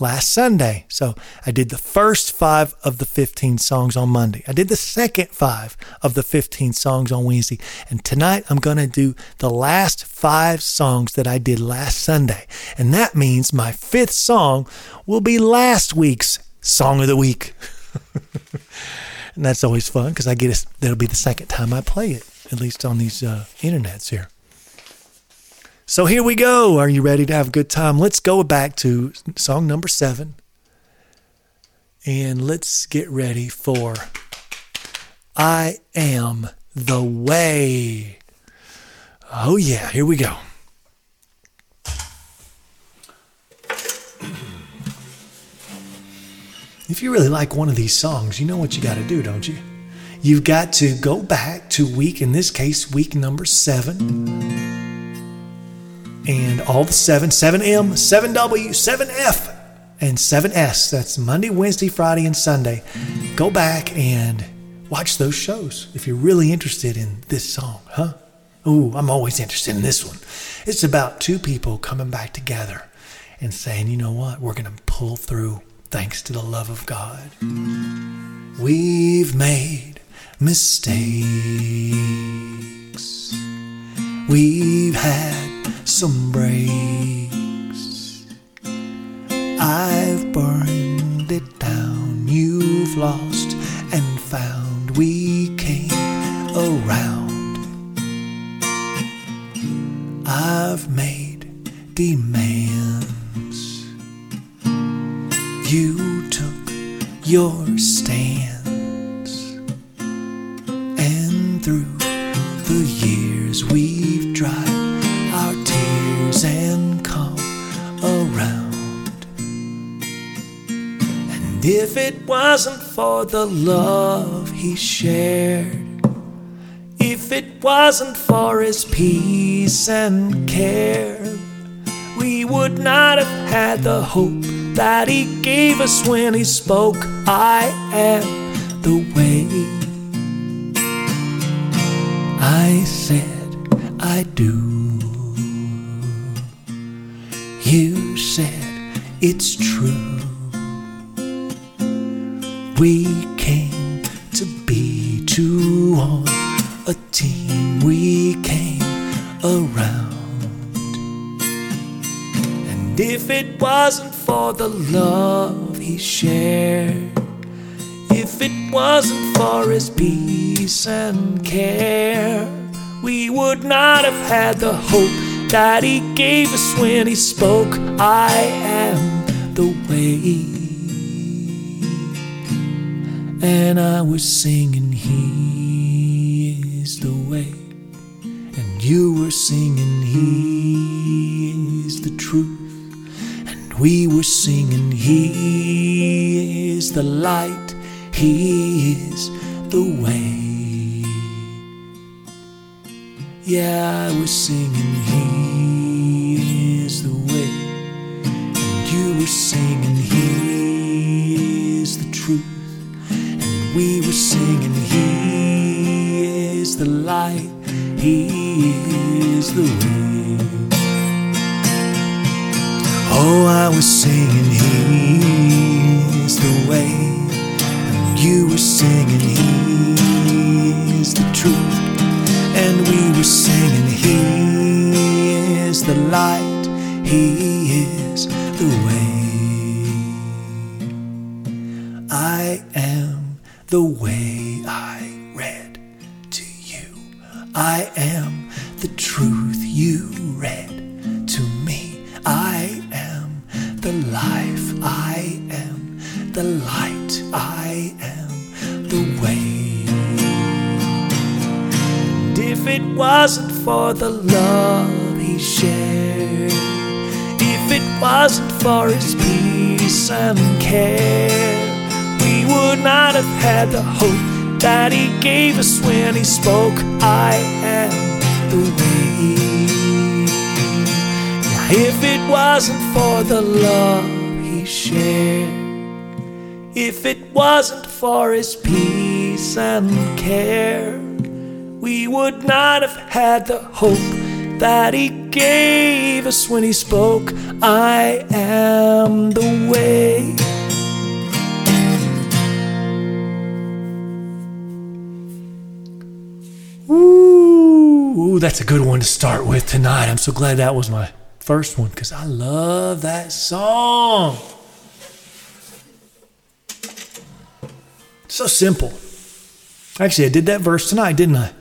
last Sunday. So I did the first five of the 15 songs on Monday. I did the second five of the 15 songs on Wednesday. And tonight I'm going to do the last five songs that I did last Sunday. And that means my fifth song will be last week's song of the week. and that's always fun because I get it. That'll be the second time I play it, at least on these uh, internets here. So here we go. Are you ready to have a good time? Let's go back to song number seven. And let's get ready for I Am the Way. Oh, yeah, here we go. If you really like one of these songs, you know what you got to do, don't you? You've got to go back to week, in this case, week number seven and all the seven 7M, 7W, 7F and 7S. That's Monday, Wednesday, Friday, and Sunday. Go back and watch those shows if you're really interested in this song, huh? Ooh, I'm always interested in this one. It's about two people coming back together and saying, you know what, we're going to pull through thanks to the love of God. We've made mistakes. We've had some breaks. I've burned it down. You've lost and found. We came around. I've made demands. You took your stands, it wasn't for the love he shared, if it wasn't for his peace and care, we would not have had the hope that He gave us when He spoke, I am the way. I said, I do. You said, it's true. We came to be two on a team. We came around. And if it wasn't for the love he shared. If it wasn't for his peace and care, we would not have had the hope that he gave us when he spoke, I am the way. And I was singing, He is the way. And you were singing, He is the truth And we were singing, He is the light, He is the way. Yeah, I was singing, He is the way. And you were singing, He we were singing, He is the light, He is the way. Oh, I was singing, the way wasn't for the love he shared, if it wasn't for his peace and care, we would not have had the hope that he gave us when he spoke, I am the way. Ooh, that's a good one to start with tonight. I'm so glad that was my first one because I love that song. So simple. Actually, I did that verse tonight, didn't I?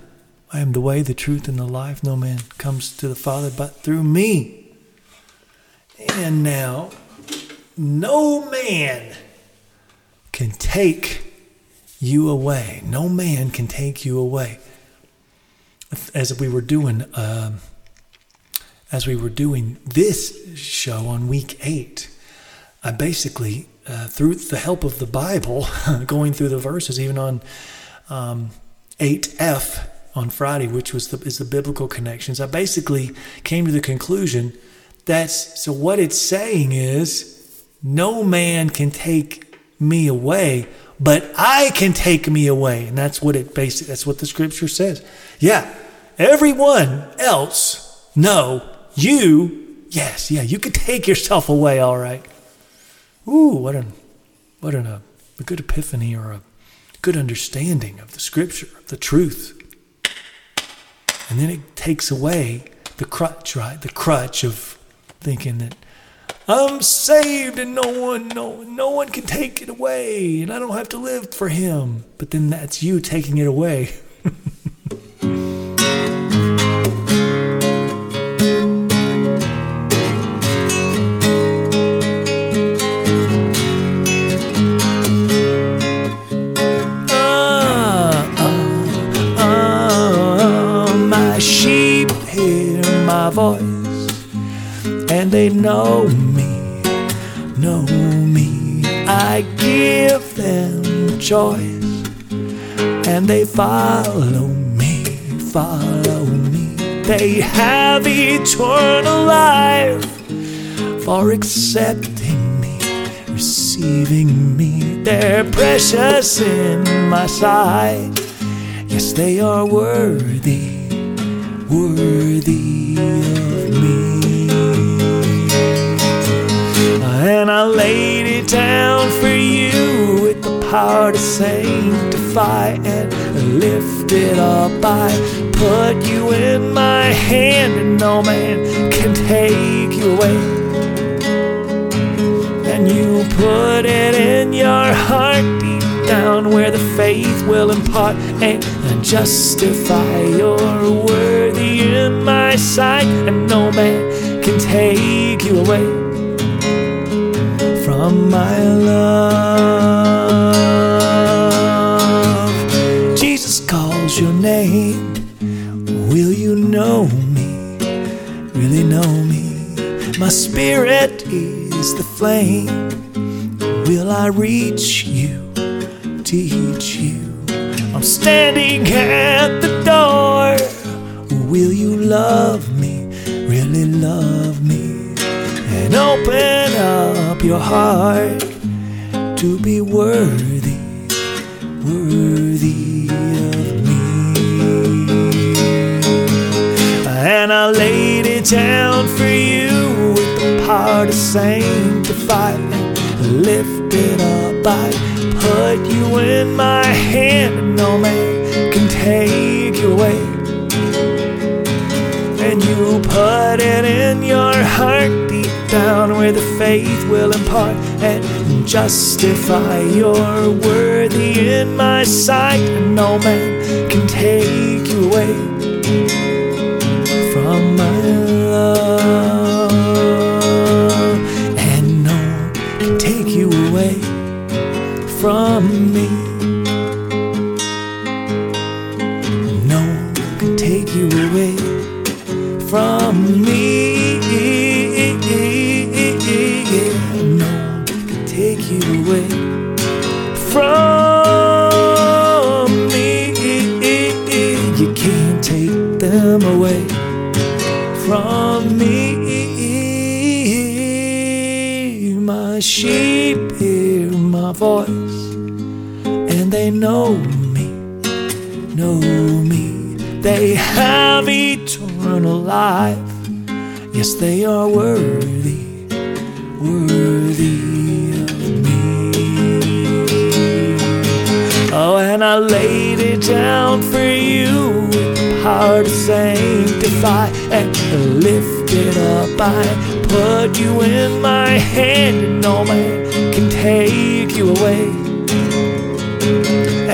I am the way, the truth, and the life. No man comes to the Father but through me. And now, no man can take you away. No man can take you away. As we were doing. Um, as we were doing this show on week eight, I basically, uh, through the help of the Bible, going through the verses, even on um, 8F on Friday, which was the, is the biblical connections, I basically came to the conclusion that's so what it's saying is no man can take me away, but I can take me away. And that's what it basically that's what the scripture says. Yeah. Everyone else, no, you, yes, yeah, you could take yourself away, all right. Ooh, what an what an, a, good epiphany or a good understanding of the scripture, of the truth. And then it takes away the crutch, right? The crutch of thinking that I'm saved and no one, no, no one can take it away, and I don't have to live for him. But then that's you taking it away. they know me, know me. I give them choice, and they follow me, follow me. They have eternal life for accepting me, receiving me. They're precious in my sight. Yes, they are worthy, worthy And I laid it down for you with the power to sanctify and lift it up. I put you in my hand, and no man can take you away. And you put it in your heart deep down where the faith will impart and justify you're worthy in my sight, and no man can take you away from my love. Jesus calls your name. Will you know me? Really know me? My spirit is the flame. Will I reach you? Teach you? I'm standing at the door. Will you love me? Really love me? And open up your heart to be worthy, worthy of me. And I laid it down for you with the power to sanctify and lift it up. I put you in my hand, and no man can take you away. And you put it in your heart down where the faith will impart and justify you're worthy in my sight, and no man can take you away from my love, and no can take you away from me. My voice, and they know me, know me. They have eternal life. Yes, they are worthy, worthy of me. Oh, and I laid it down for you with power to sanctify and lift it up. I put you in my hand, and no man can take you away.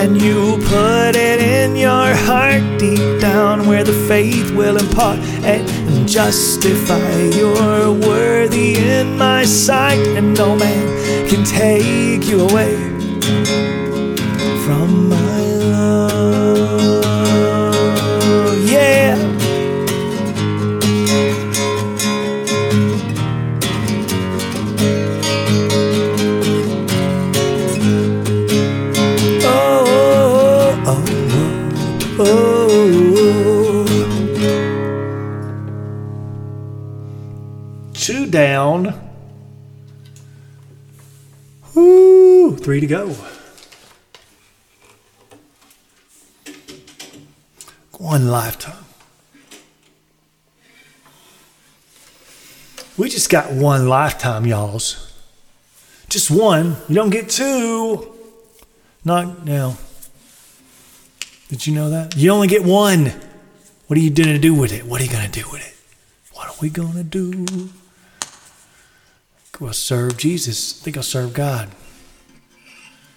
And you put it in your heart deep down where the faith will impart and justify you're worthy in my sight, and no man can take you away to go. One lifetime. We just got one lifetime, y'alls. Just one. You don't get two. Not now. Did you know that? You only get one. What are you going to do with it? What are you going to do with it? What are we going to do? Go serve Jesus. I think I'll serve God.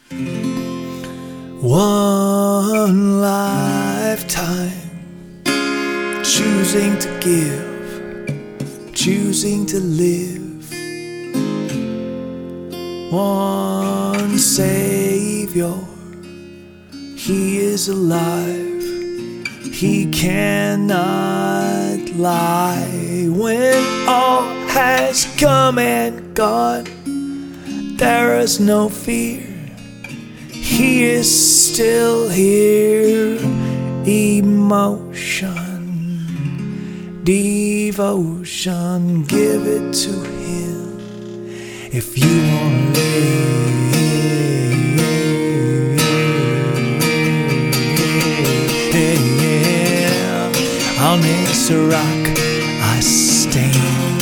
One lifetime, choosing to give, choosing to live. One Savior, He is alive, He cannot lie. When all has come and gone, there is no fear. He is still here. Emotion, devotion, give it to Him if you want to live. On this rock I stand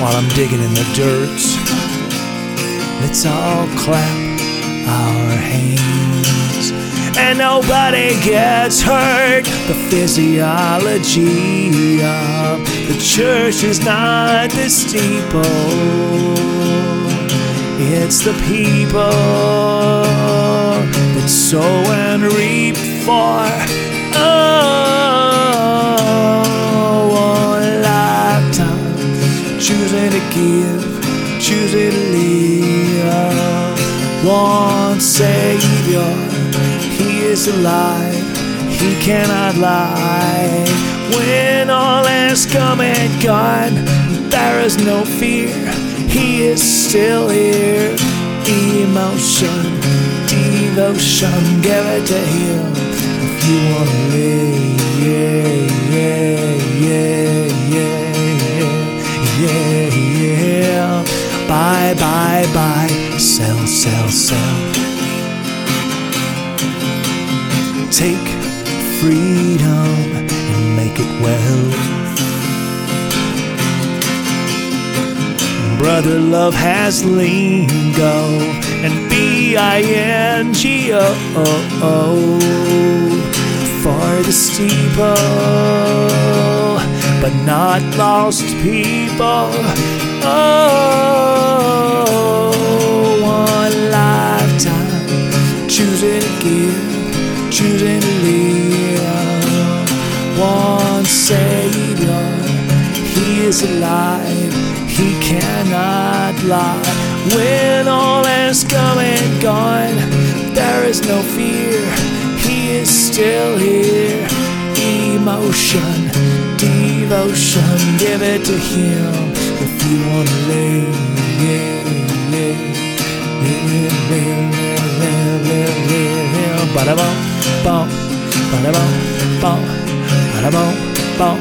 while I'm digging in the dirt. Let's all clap our hands. And nobody gets hurt. The physiology of the church is not the steeple, it's the people that sow and reap for. Oh, one lifetime, choosing to give, choosing to live one Savior. He is alive, He cannot lie. When all has come and gone, there is no fear. He is still here. Emotion, devotion, give it to Him if you want to live. Yeah, yeah, yeah, yeah, yeah, yeah. Bye, bye, bye sell, sell, sell. Take freedom and make it well. Brother love has lingo and B I N G O for the steeple, but not lost people. Oh choosing to give, choosing to live. One Savior, He is alive, He cannot lie. When all has come and gone, there is no fear, He is still here. Emotion, devotion, give it to Him if you want to live. Yeah, yeah, ba da bum bum ba da bum bum ba da bum bum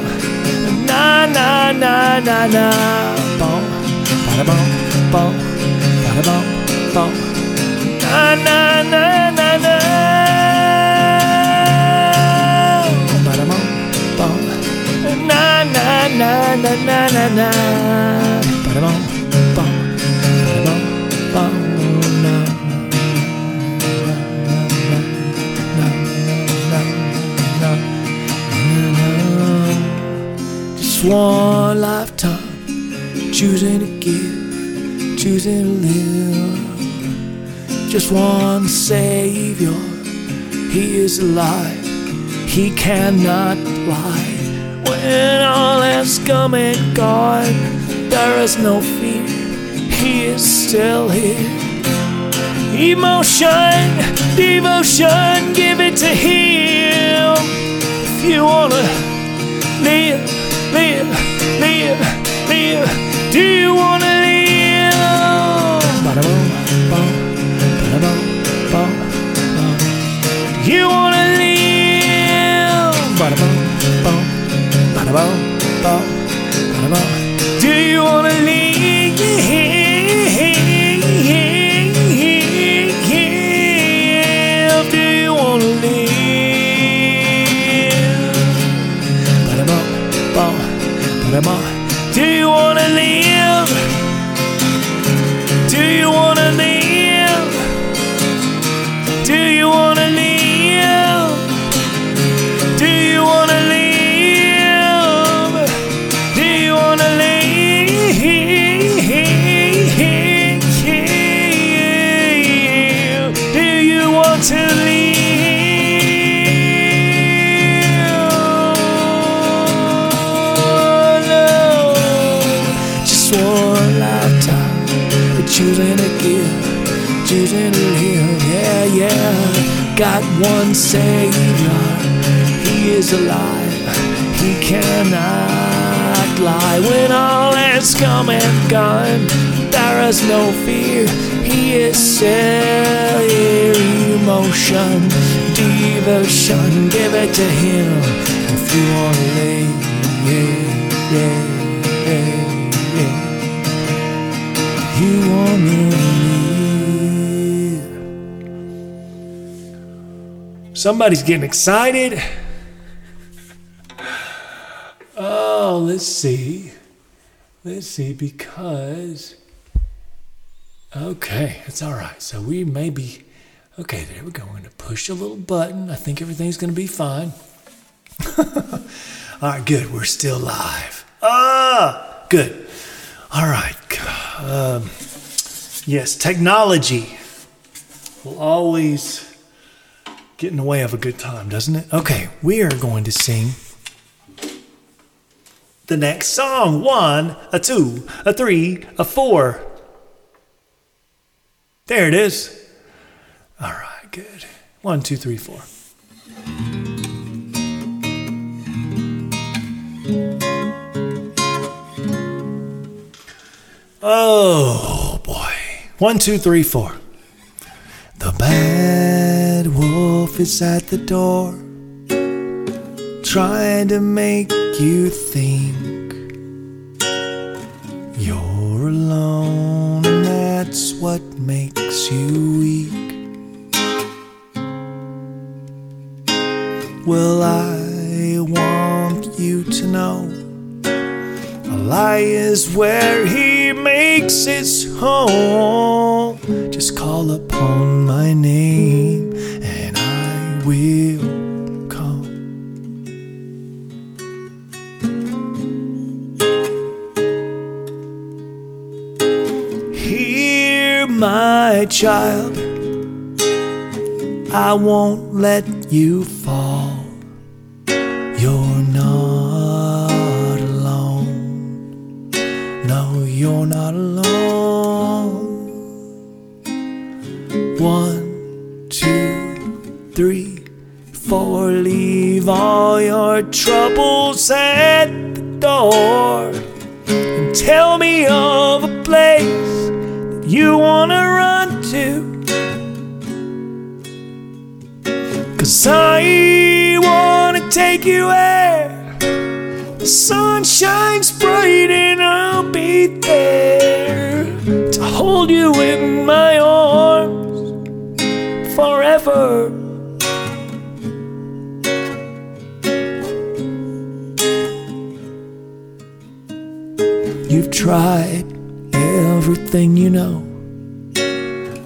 na na na na na bum ba da bum bum ba da bum bum na na na na na ba da bum na na na na na na na one lifetime, choosing to give, choosing to live. Just one Savior, He is alive, He cannot lie. When all has come and gone, there is no fear, He is still here. Emotion, devotion, give it to Him. If you wanna live live, live, live. Do you wanna live? Do you wanna live? To live. Yeah, yeah. Got one Savior, He is alive, He cannot lie. When all has come and gone, there is no fear. He is here. Emotion, devotion, give it to Him if you want to lay. Yeah, yeah, yeah, yeah. You want to Somebody's getting excited. Oh, let's see. Let's see, because. Okay, it's all right. So we may be. Okay, there we go. We're going to push a little button. I think everything's going to be fine. all right, good. We're still live. Ah, good. All right. Um, yes, technology will always get in the way of a good time, doesn't it? Okay, we are going to sing the next song. One, a two, a three, a four. There it is. All right, good. One, two, three, four. Oh boy. One, two, three, four. The bad wolf is at the door, trying to make you think you're alone, and that's what makes you weak. Well, I want you to know a lie is where he makes his home. Just call upon my name and I will come. Hear my child, I won't let you fall. You're not alone. No, you're not alone. One, two, three, four. Leave all your troubles at the door and tell me of a place that you want to run to. Cause I wanna take you where the sun shines bright and I'll be there to hold you in my arms forever. You've tried everything you know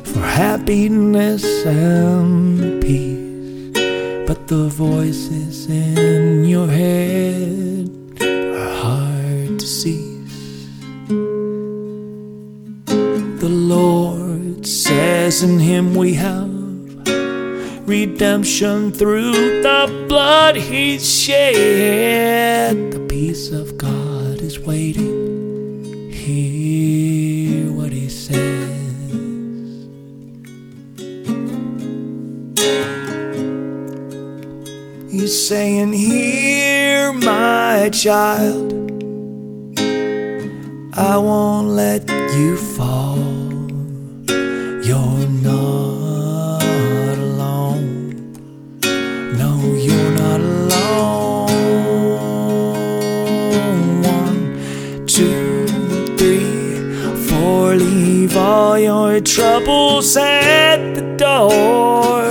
for happiness and peace. But the voices in your head are hard to cease. The Lord says in Him we have redemption through the blood He shed. The peace of God is waiting. Hear what He says. He's saying, Hear my child. I won't let you fall. All your troubles at the door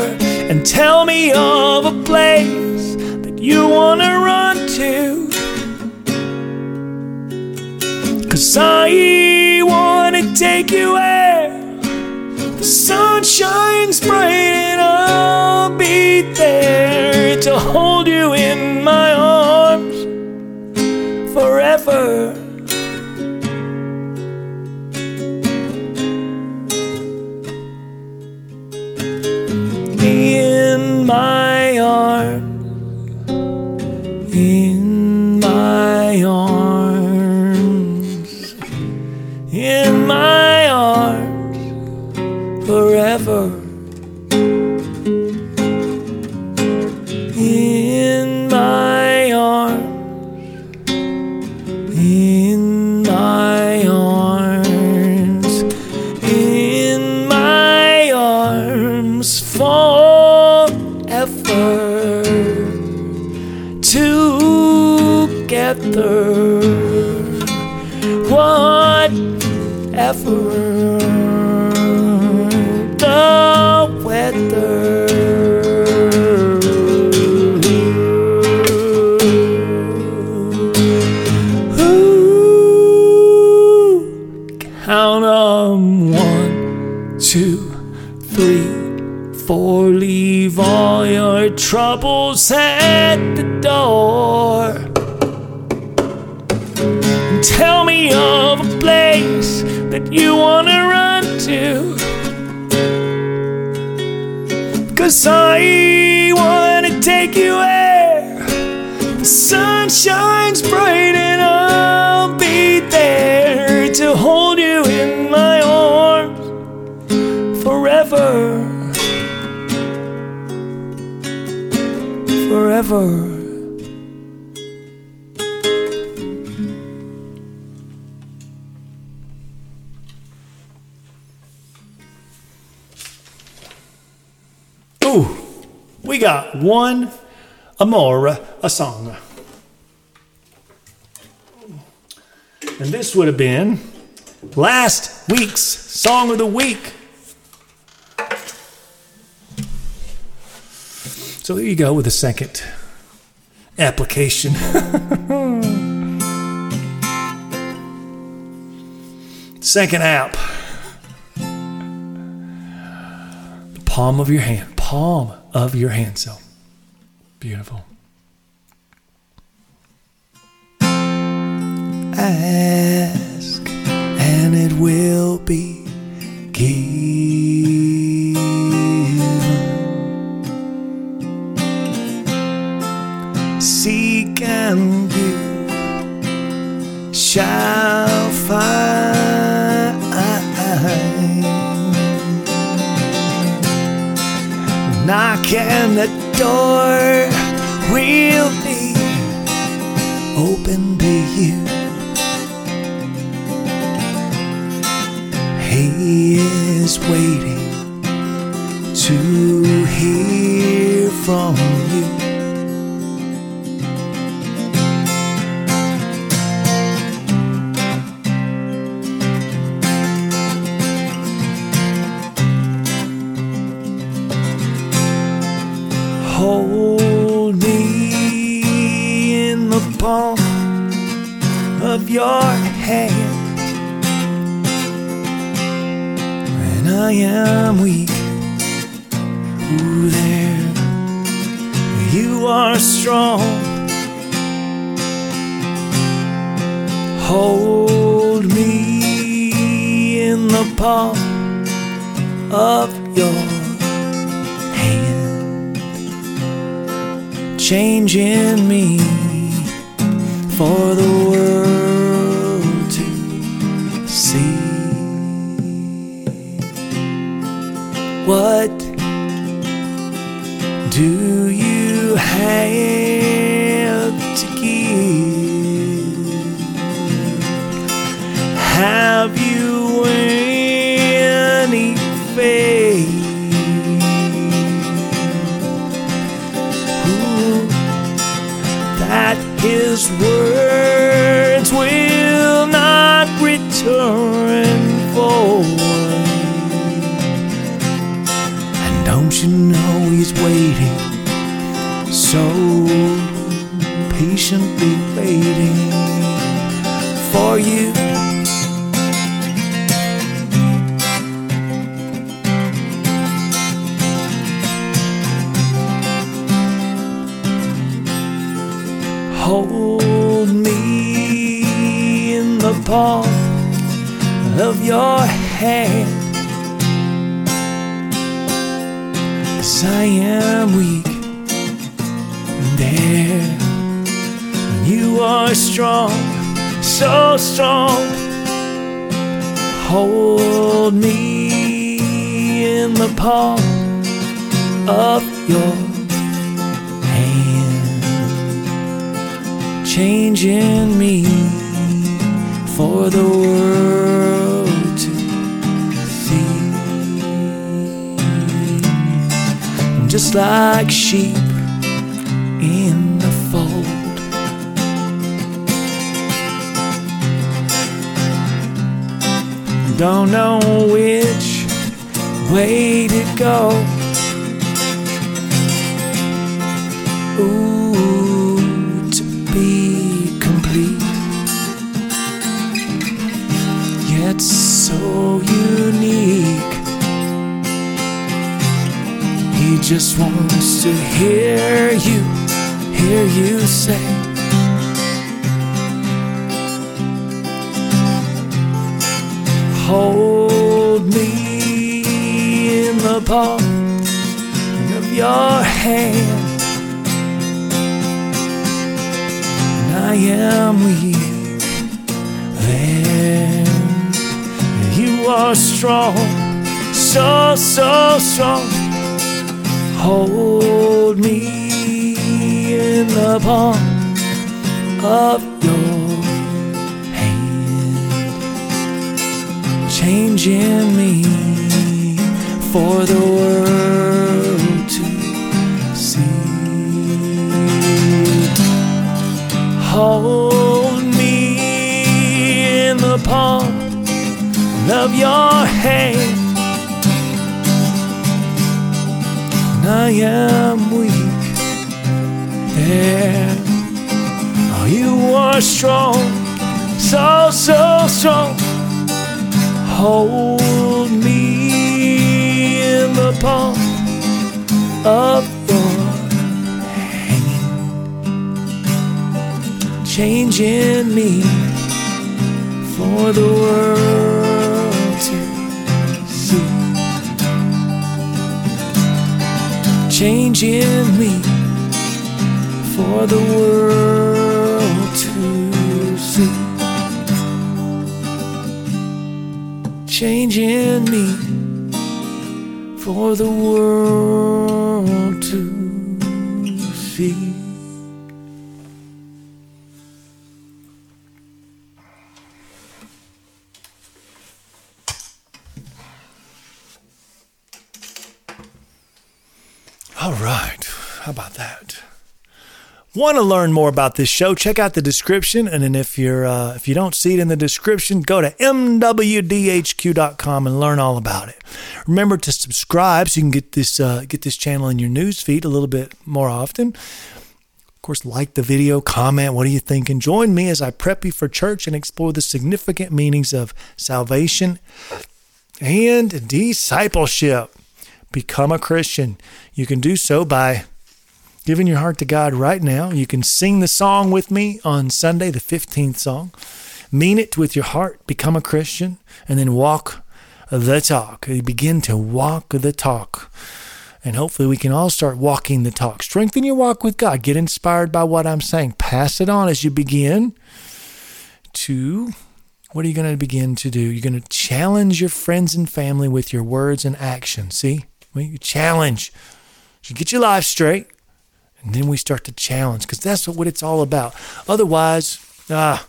and tell me of a place that you want to run to. Cause I want to take you where the sun shines bright and I'll be there to hold you in my arms forever. Troubles at the door. And tell me of a place that you wanna run to. Cause I wanna take you where the sun shines bright and I'll be there to hold Forever. Ooh, we got one Amora, a song. And this would have been last week's Song of the Week. So here you go with the second application. second app. The palm of your hand. Palm of your hand. So beautiful. Ask and it will be given. And you shall find. Knock and the door will your hand. When I am weak, ooh, there you are strong. Hold me in the palm of your hand, changing me for the world What do you have so patiently waiting for you? Hold me in the palm of your hand. Cause I am weak there and you are strong, so strong. Hold me in the palm of your hand, changing me for the world to see. Just like sheep don't know which way to go. Ooh, to be complete, yet so unique. He just wants to hear you, hear you say. Hold me in the palm of your hand. And I am weak. Then you are strong, so, so strong. Hold me in the palm of changing me for the world to see. Hold me in the palm of your hand. and I am weak. There, oh, you are strong, so, so strong. Hold me in the palm of your hand, changing me for the world to see. changing me for the world Changing me for the world to Want to learn more about this show? Check out the description, and then if you're uh, if you don't see it in the description, go to mwdhq.com and learn all about it. Remember to subscribe so you can get this uh, get this channel in your news feed a little bit more often. Of course, like the video, comment. What do you think? And join me as I prep you for church and explore the significant meanings of salvation and discipleship become a Christian. You can do so by giving your heart to God right now. You can sing the song with me on Sunday, the 15th song. Mean it with your heart, become a Christian, and then walk the talk. Begin to walk the talk. And hopefully, we can all start walking the talk. Strengthen your walk with God. Get inspired by what I'm saying. Pass it on as you begin to what are you going to begin to do? You're going to challenge your friends and family with your words and actions. See? We challenge. You get your life straight, and then we start to challenge because that's what it's all about. Otherwise, ah,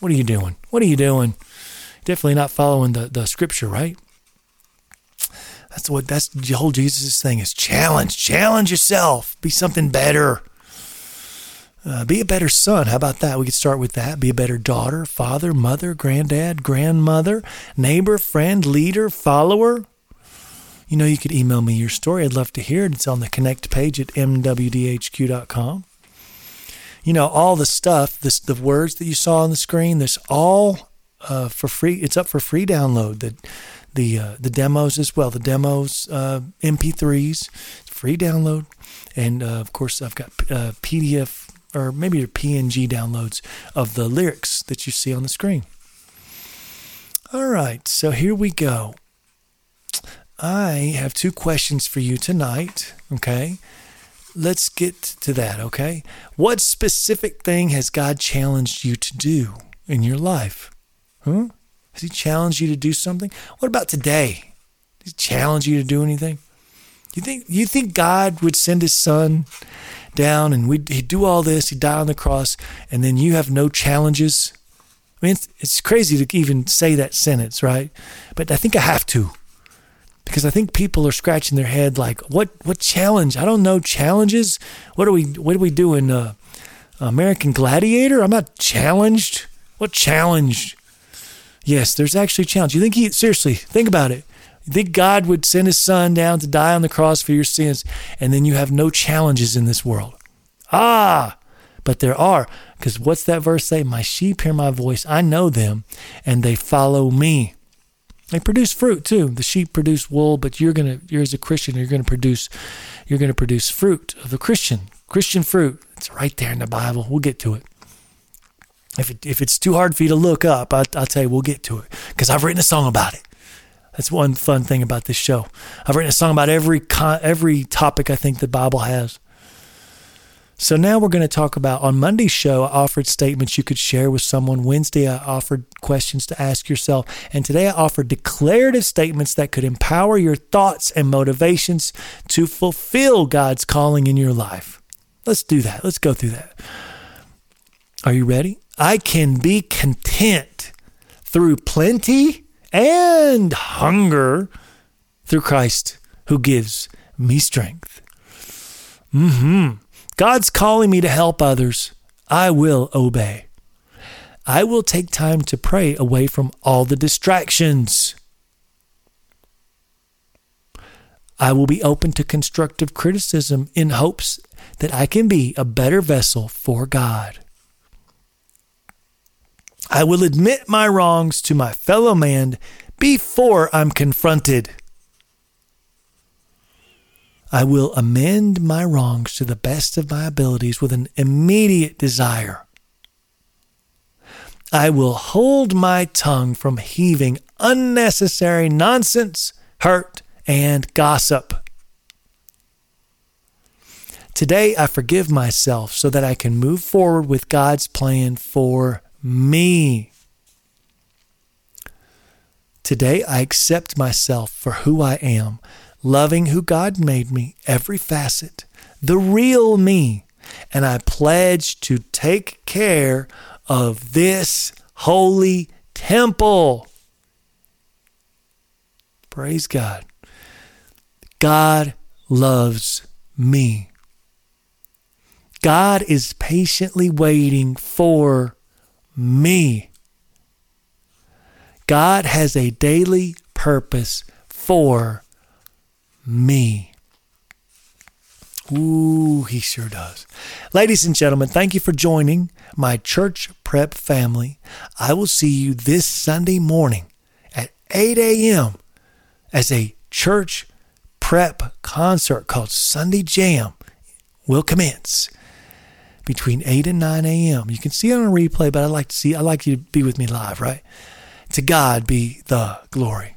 what are you doing? What are you doing? Definitely not following the, the scripture, right? That's what that's the whole Jesus thing is challenge. Challenge yourself. Be something better. Uh, be a better son. How about that? We could start with that. Be a better daughter, father, mother, granddad, grandmother, neighbor, friend, leader, follower. You know, you could email me your story. I'd love to hear it. It's on the connect page at mwdhq.com. You know, all the stuff, this, the words that you saw on the screen, this all uh, for free. It's up for free download. The the uh, the demos as well. The demos, uh, MP3s, free download, and uh, of course I've got uh, PDF or maybe your PNG downloads of the lyrics that you see on the screen. All right, so here we go. I have two questions for you tonight, okay? Let's get to that, okay? What specific thing has God challenged you to do in your life? Huh? Has He challenged you to do something? What about today? Did He challenge you to do anything? You think you think God would send His Son down and we'd, he'd do all this, he'd die on the cross, and then you have no challenges? I mean, it's, it's crazy to even say that sentence, right? But I think I have to because I think people are scratching their head like, what what challenge? I don't know challenges. What are we what are we doing? Uh, American Gladiator? I'm not challenged. What challenge? Yes, there's actually challenge. You think he, seriously, think about it. You think God would send his son down to die on the cross for your sins, and then you have no challenges in this world? Ah, but there are. Because what's that verse say? My sheep hear my voice. I know them, and they follow me. They produce fruit too. The sheep produce wool, but you're gonna, you're as a Christian, you're gonna produce, you're gonna produce fruit of a Christian, Christian fruit. It's right there in the Bible. We'll get to it. If it, if it's too hard for you to look up, I, will tell you we'll get to it because I've written a song about it. That's one fun thing about this show. I've written a song about every every topic I think the Bible has. So now we're going to talk about on Monday's show, I offered statements you could share with someone. Wednesday, I offered questions to ask yourself. And today, I offered declarative statements that could empower your thoughts and motivations to fulfill God's calling in your life. Let's do that. Let's go through that. Are you ready? I can be content through plenty and hunger through Christ who gives me strength. Mm-hmm. God's calling me to help others. I will obey. I will take time to pray away from all the distractions. I will be open to constructive criticism in hopes that I can be a better vessel for God. I will admit my wrongs to my fellow man before I'm confronted. I will amend my wrongs to the best of my abilities with an immediate desire. I will hold my tongue from heaving unnecessary nonsense, hurt, and gossip. Today, I forgive myself so that I can move forward with God's plan for me. Today, I accept myself for who I am, loving who God made me, every facet, the real me, and I pledge to take care of this holy temple. Praise God. God loves me. God is patiently waiting for me. God has a daily purpose for me. Ooh, he sure does. Ladies and gentlemen, thank you for joining my church prep family. I will see you this Sunday morning at 8 a.m. as a church prep concert called Sunday Jam will commence between 8 and 9 a.m. You can see it on a replay, but I'd like to see I'd like you to be with me live, right? To God be the glory.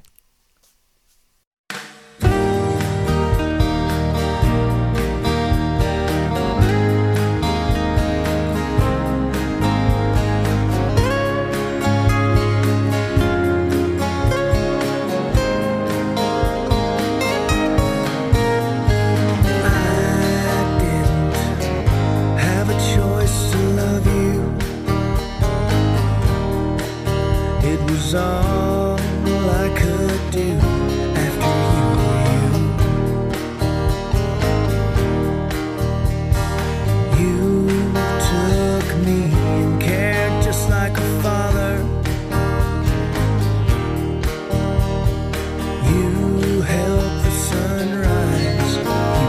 Do.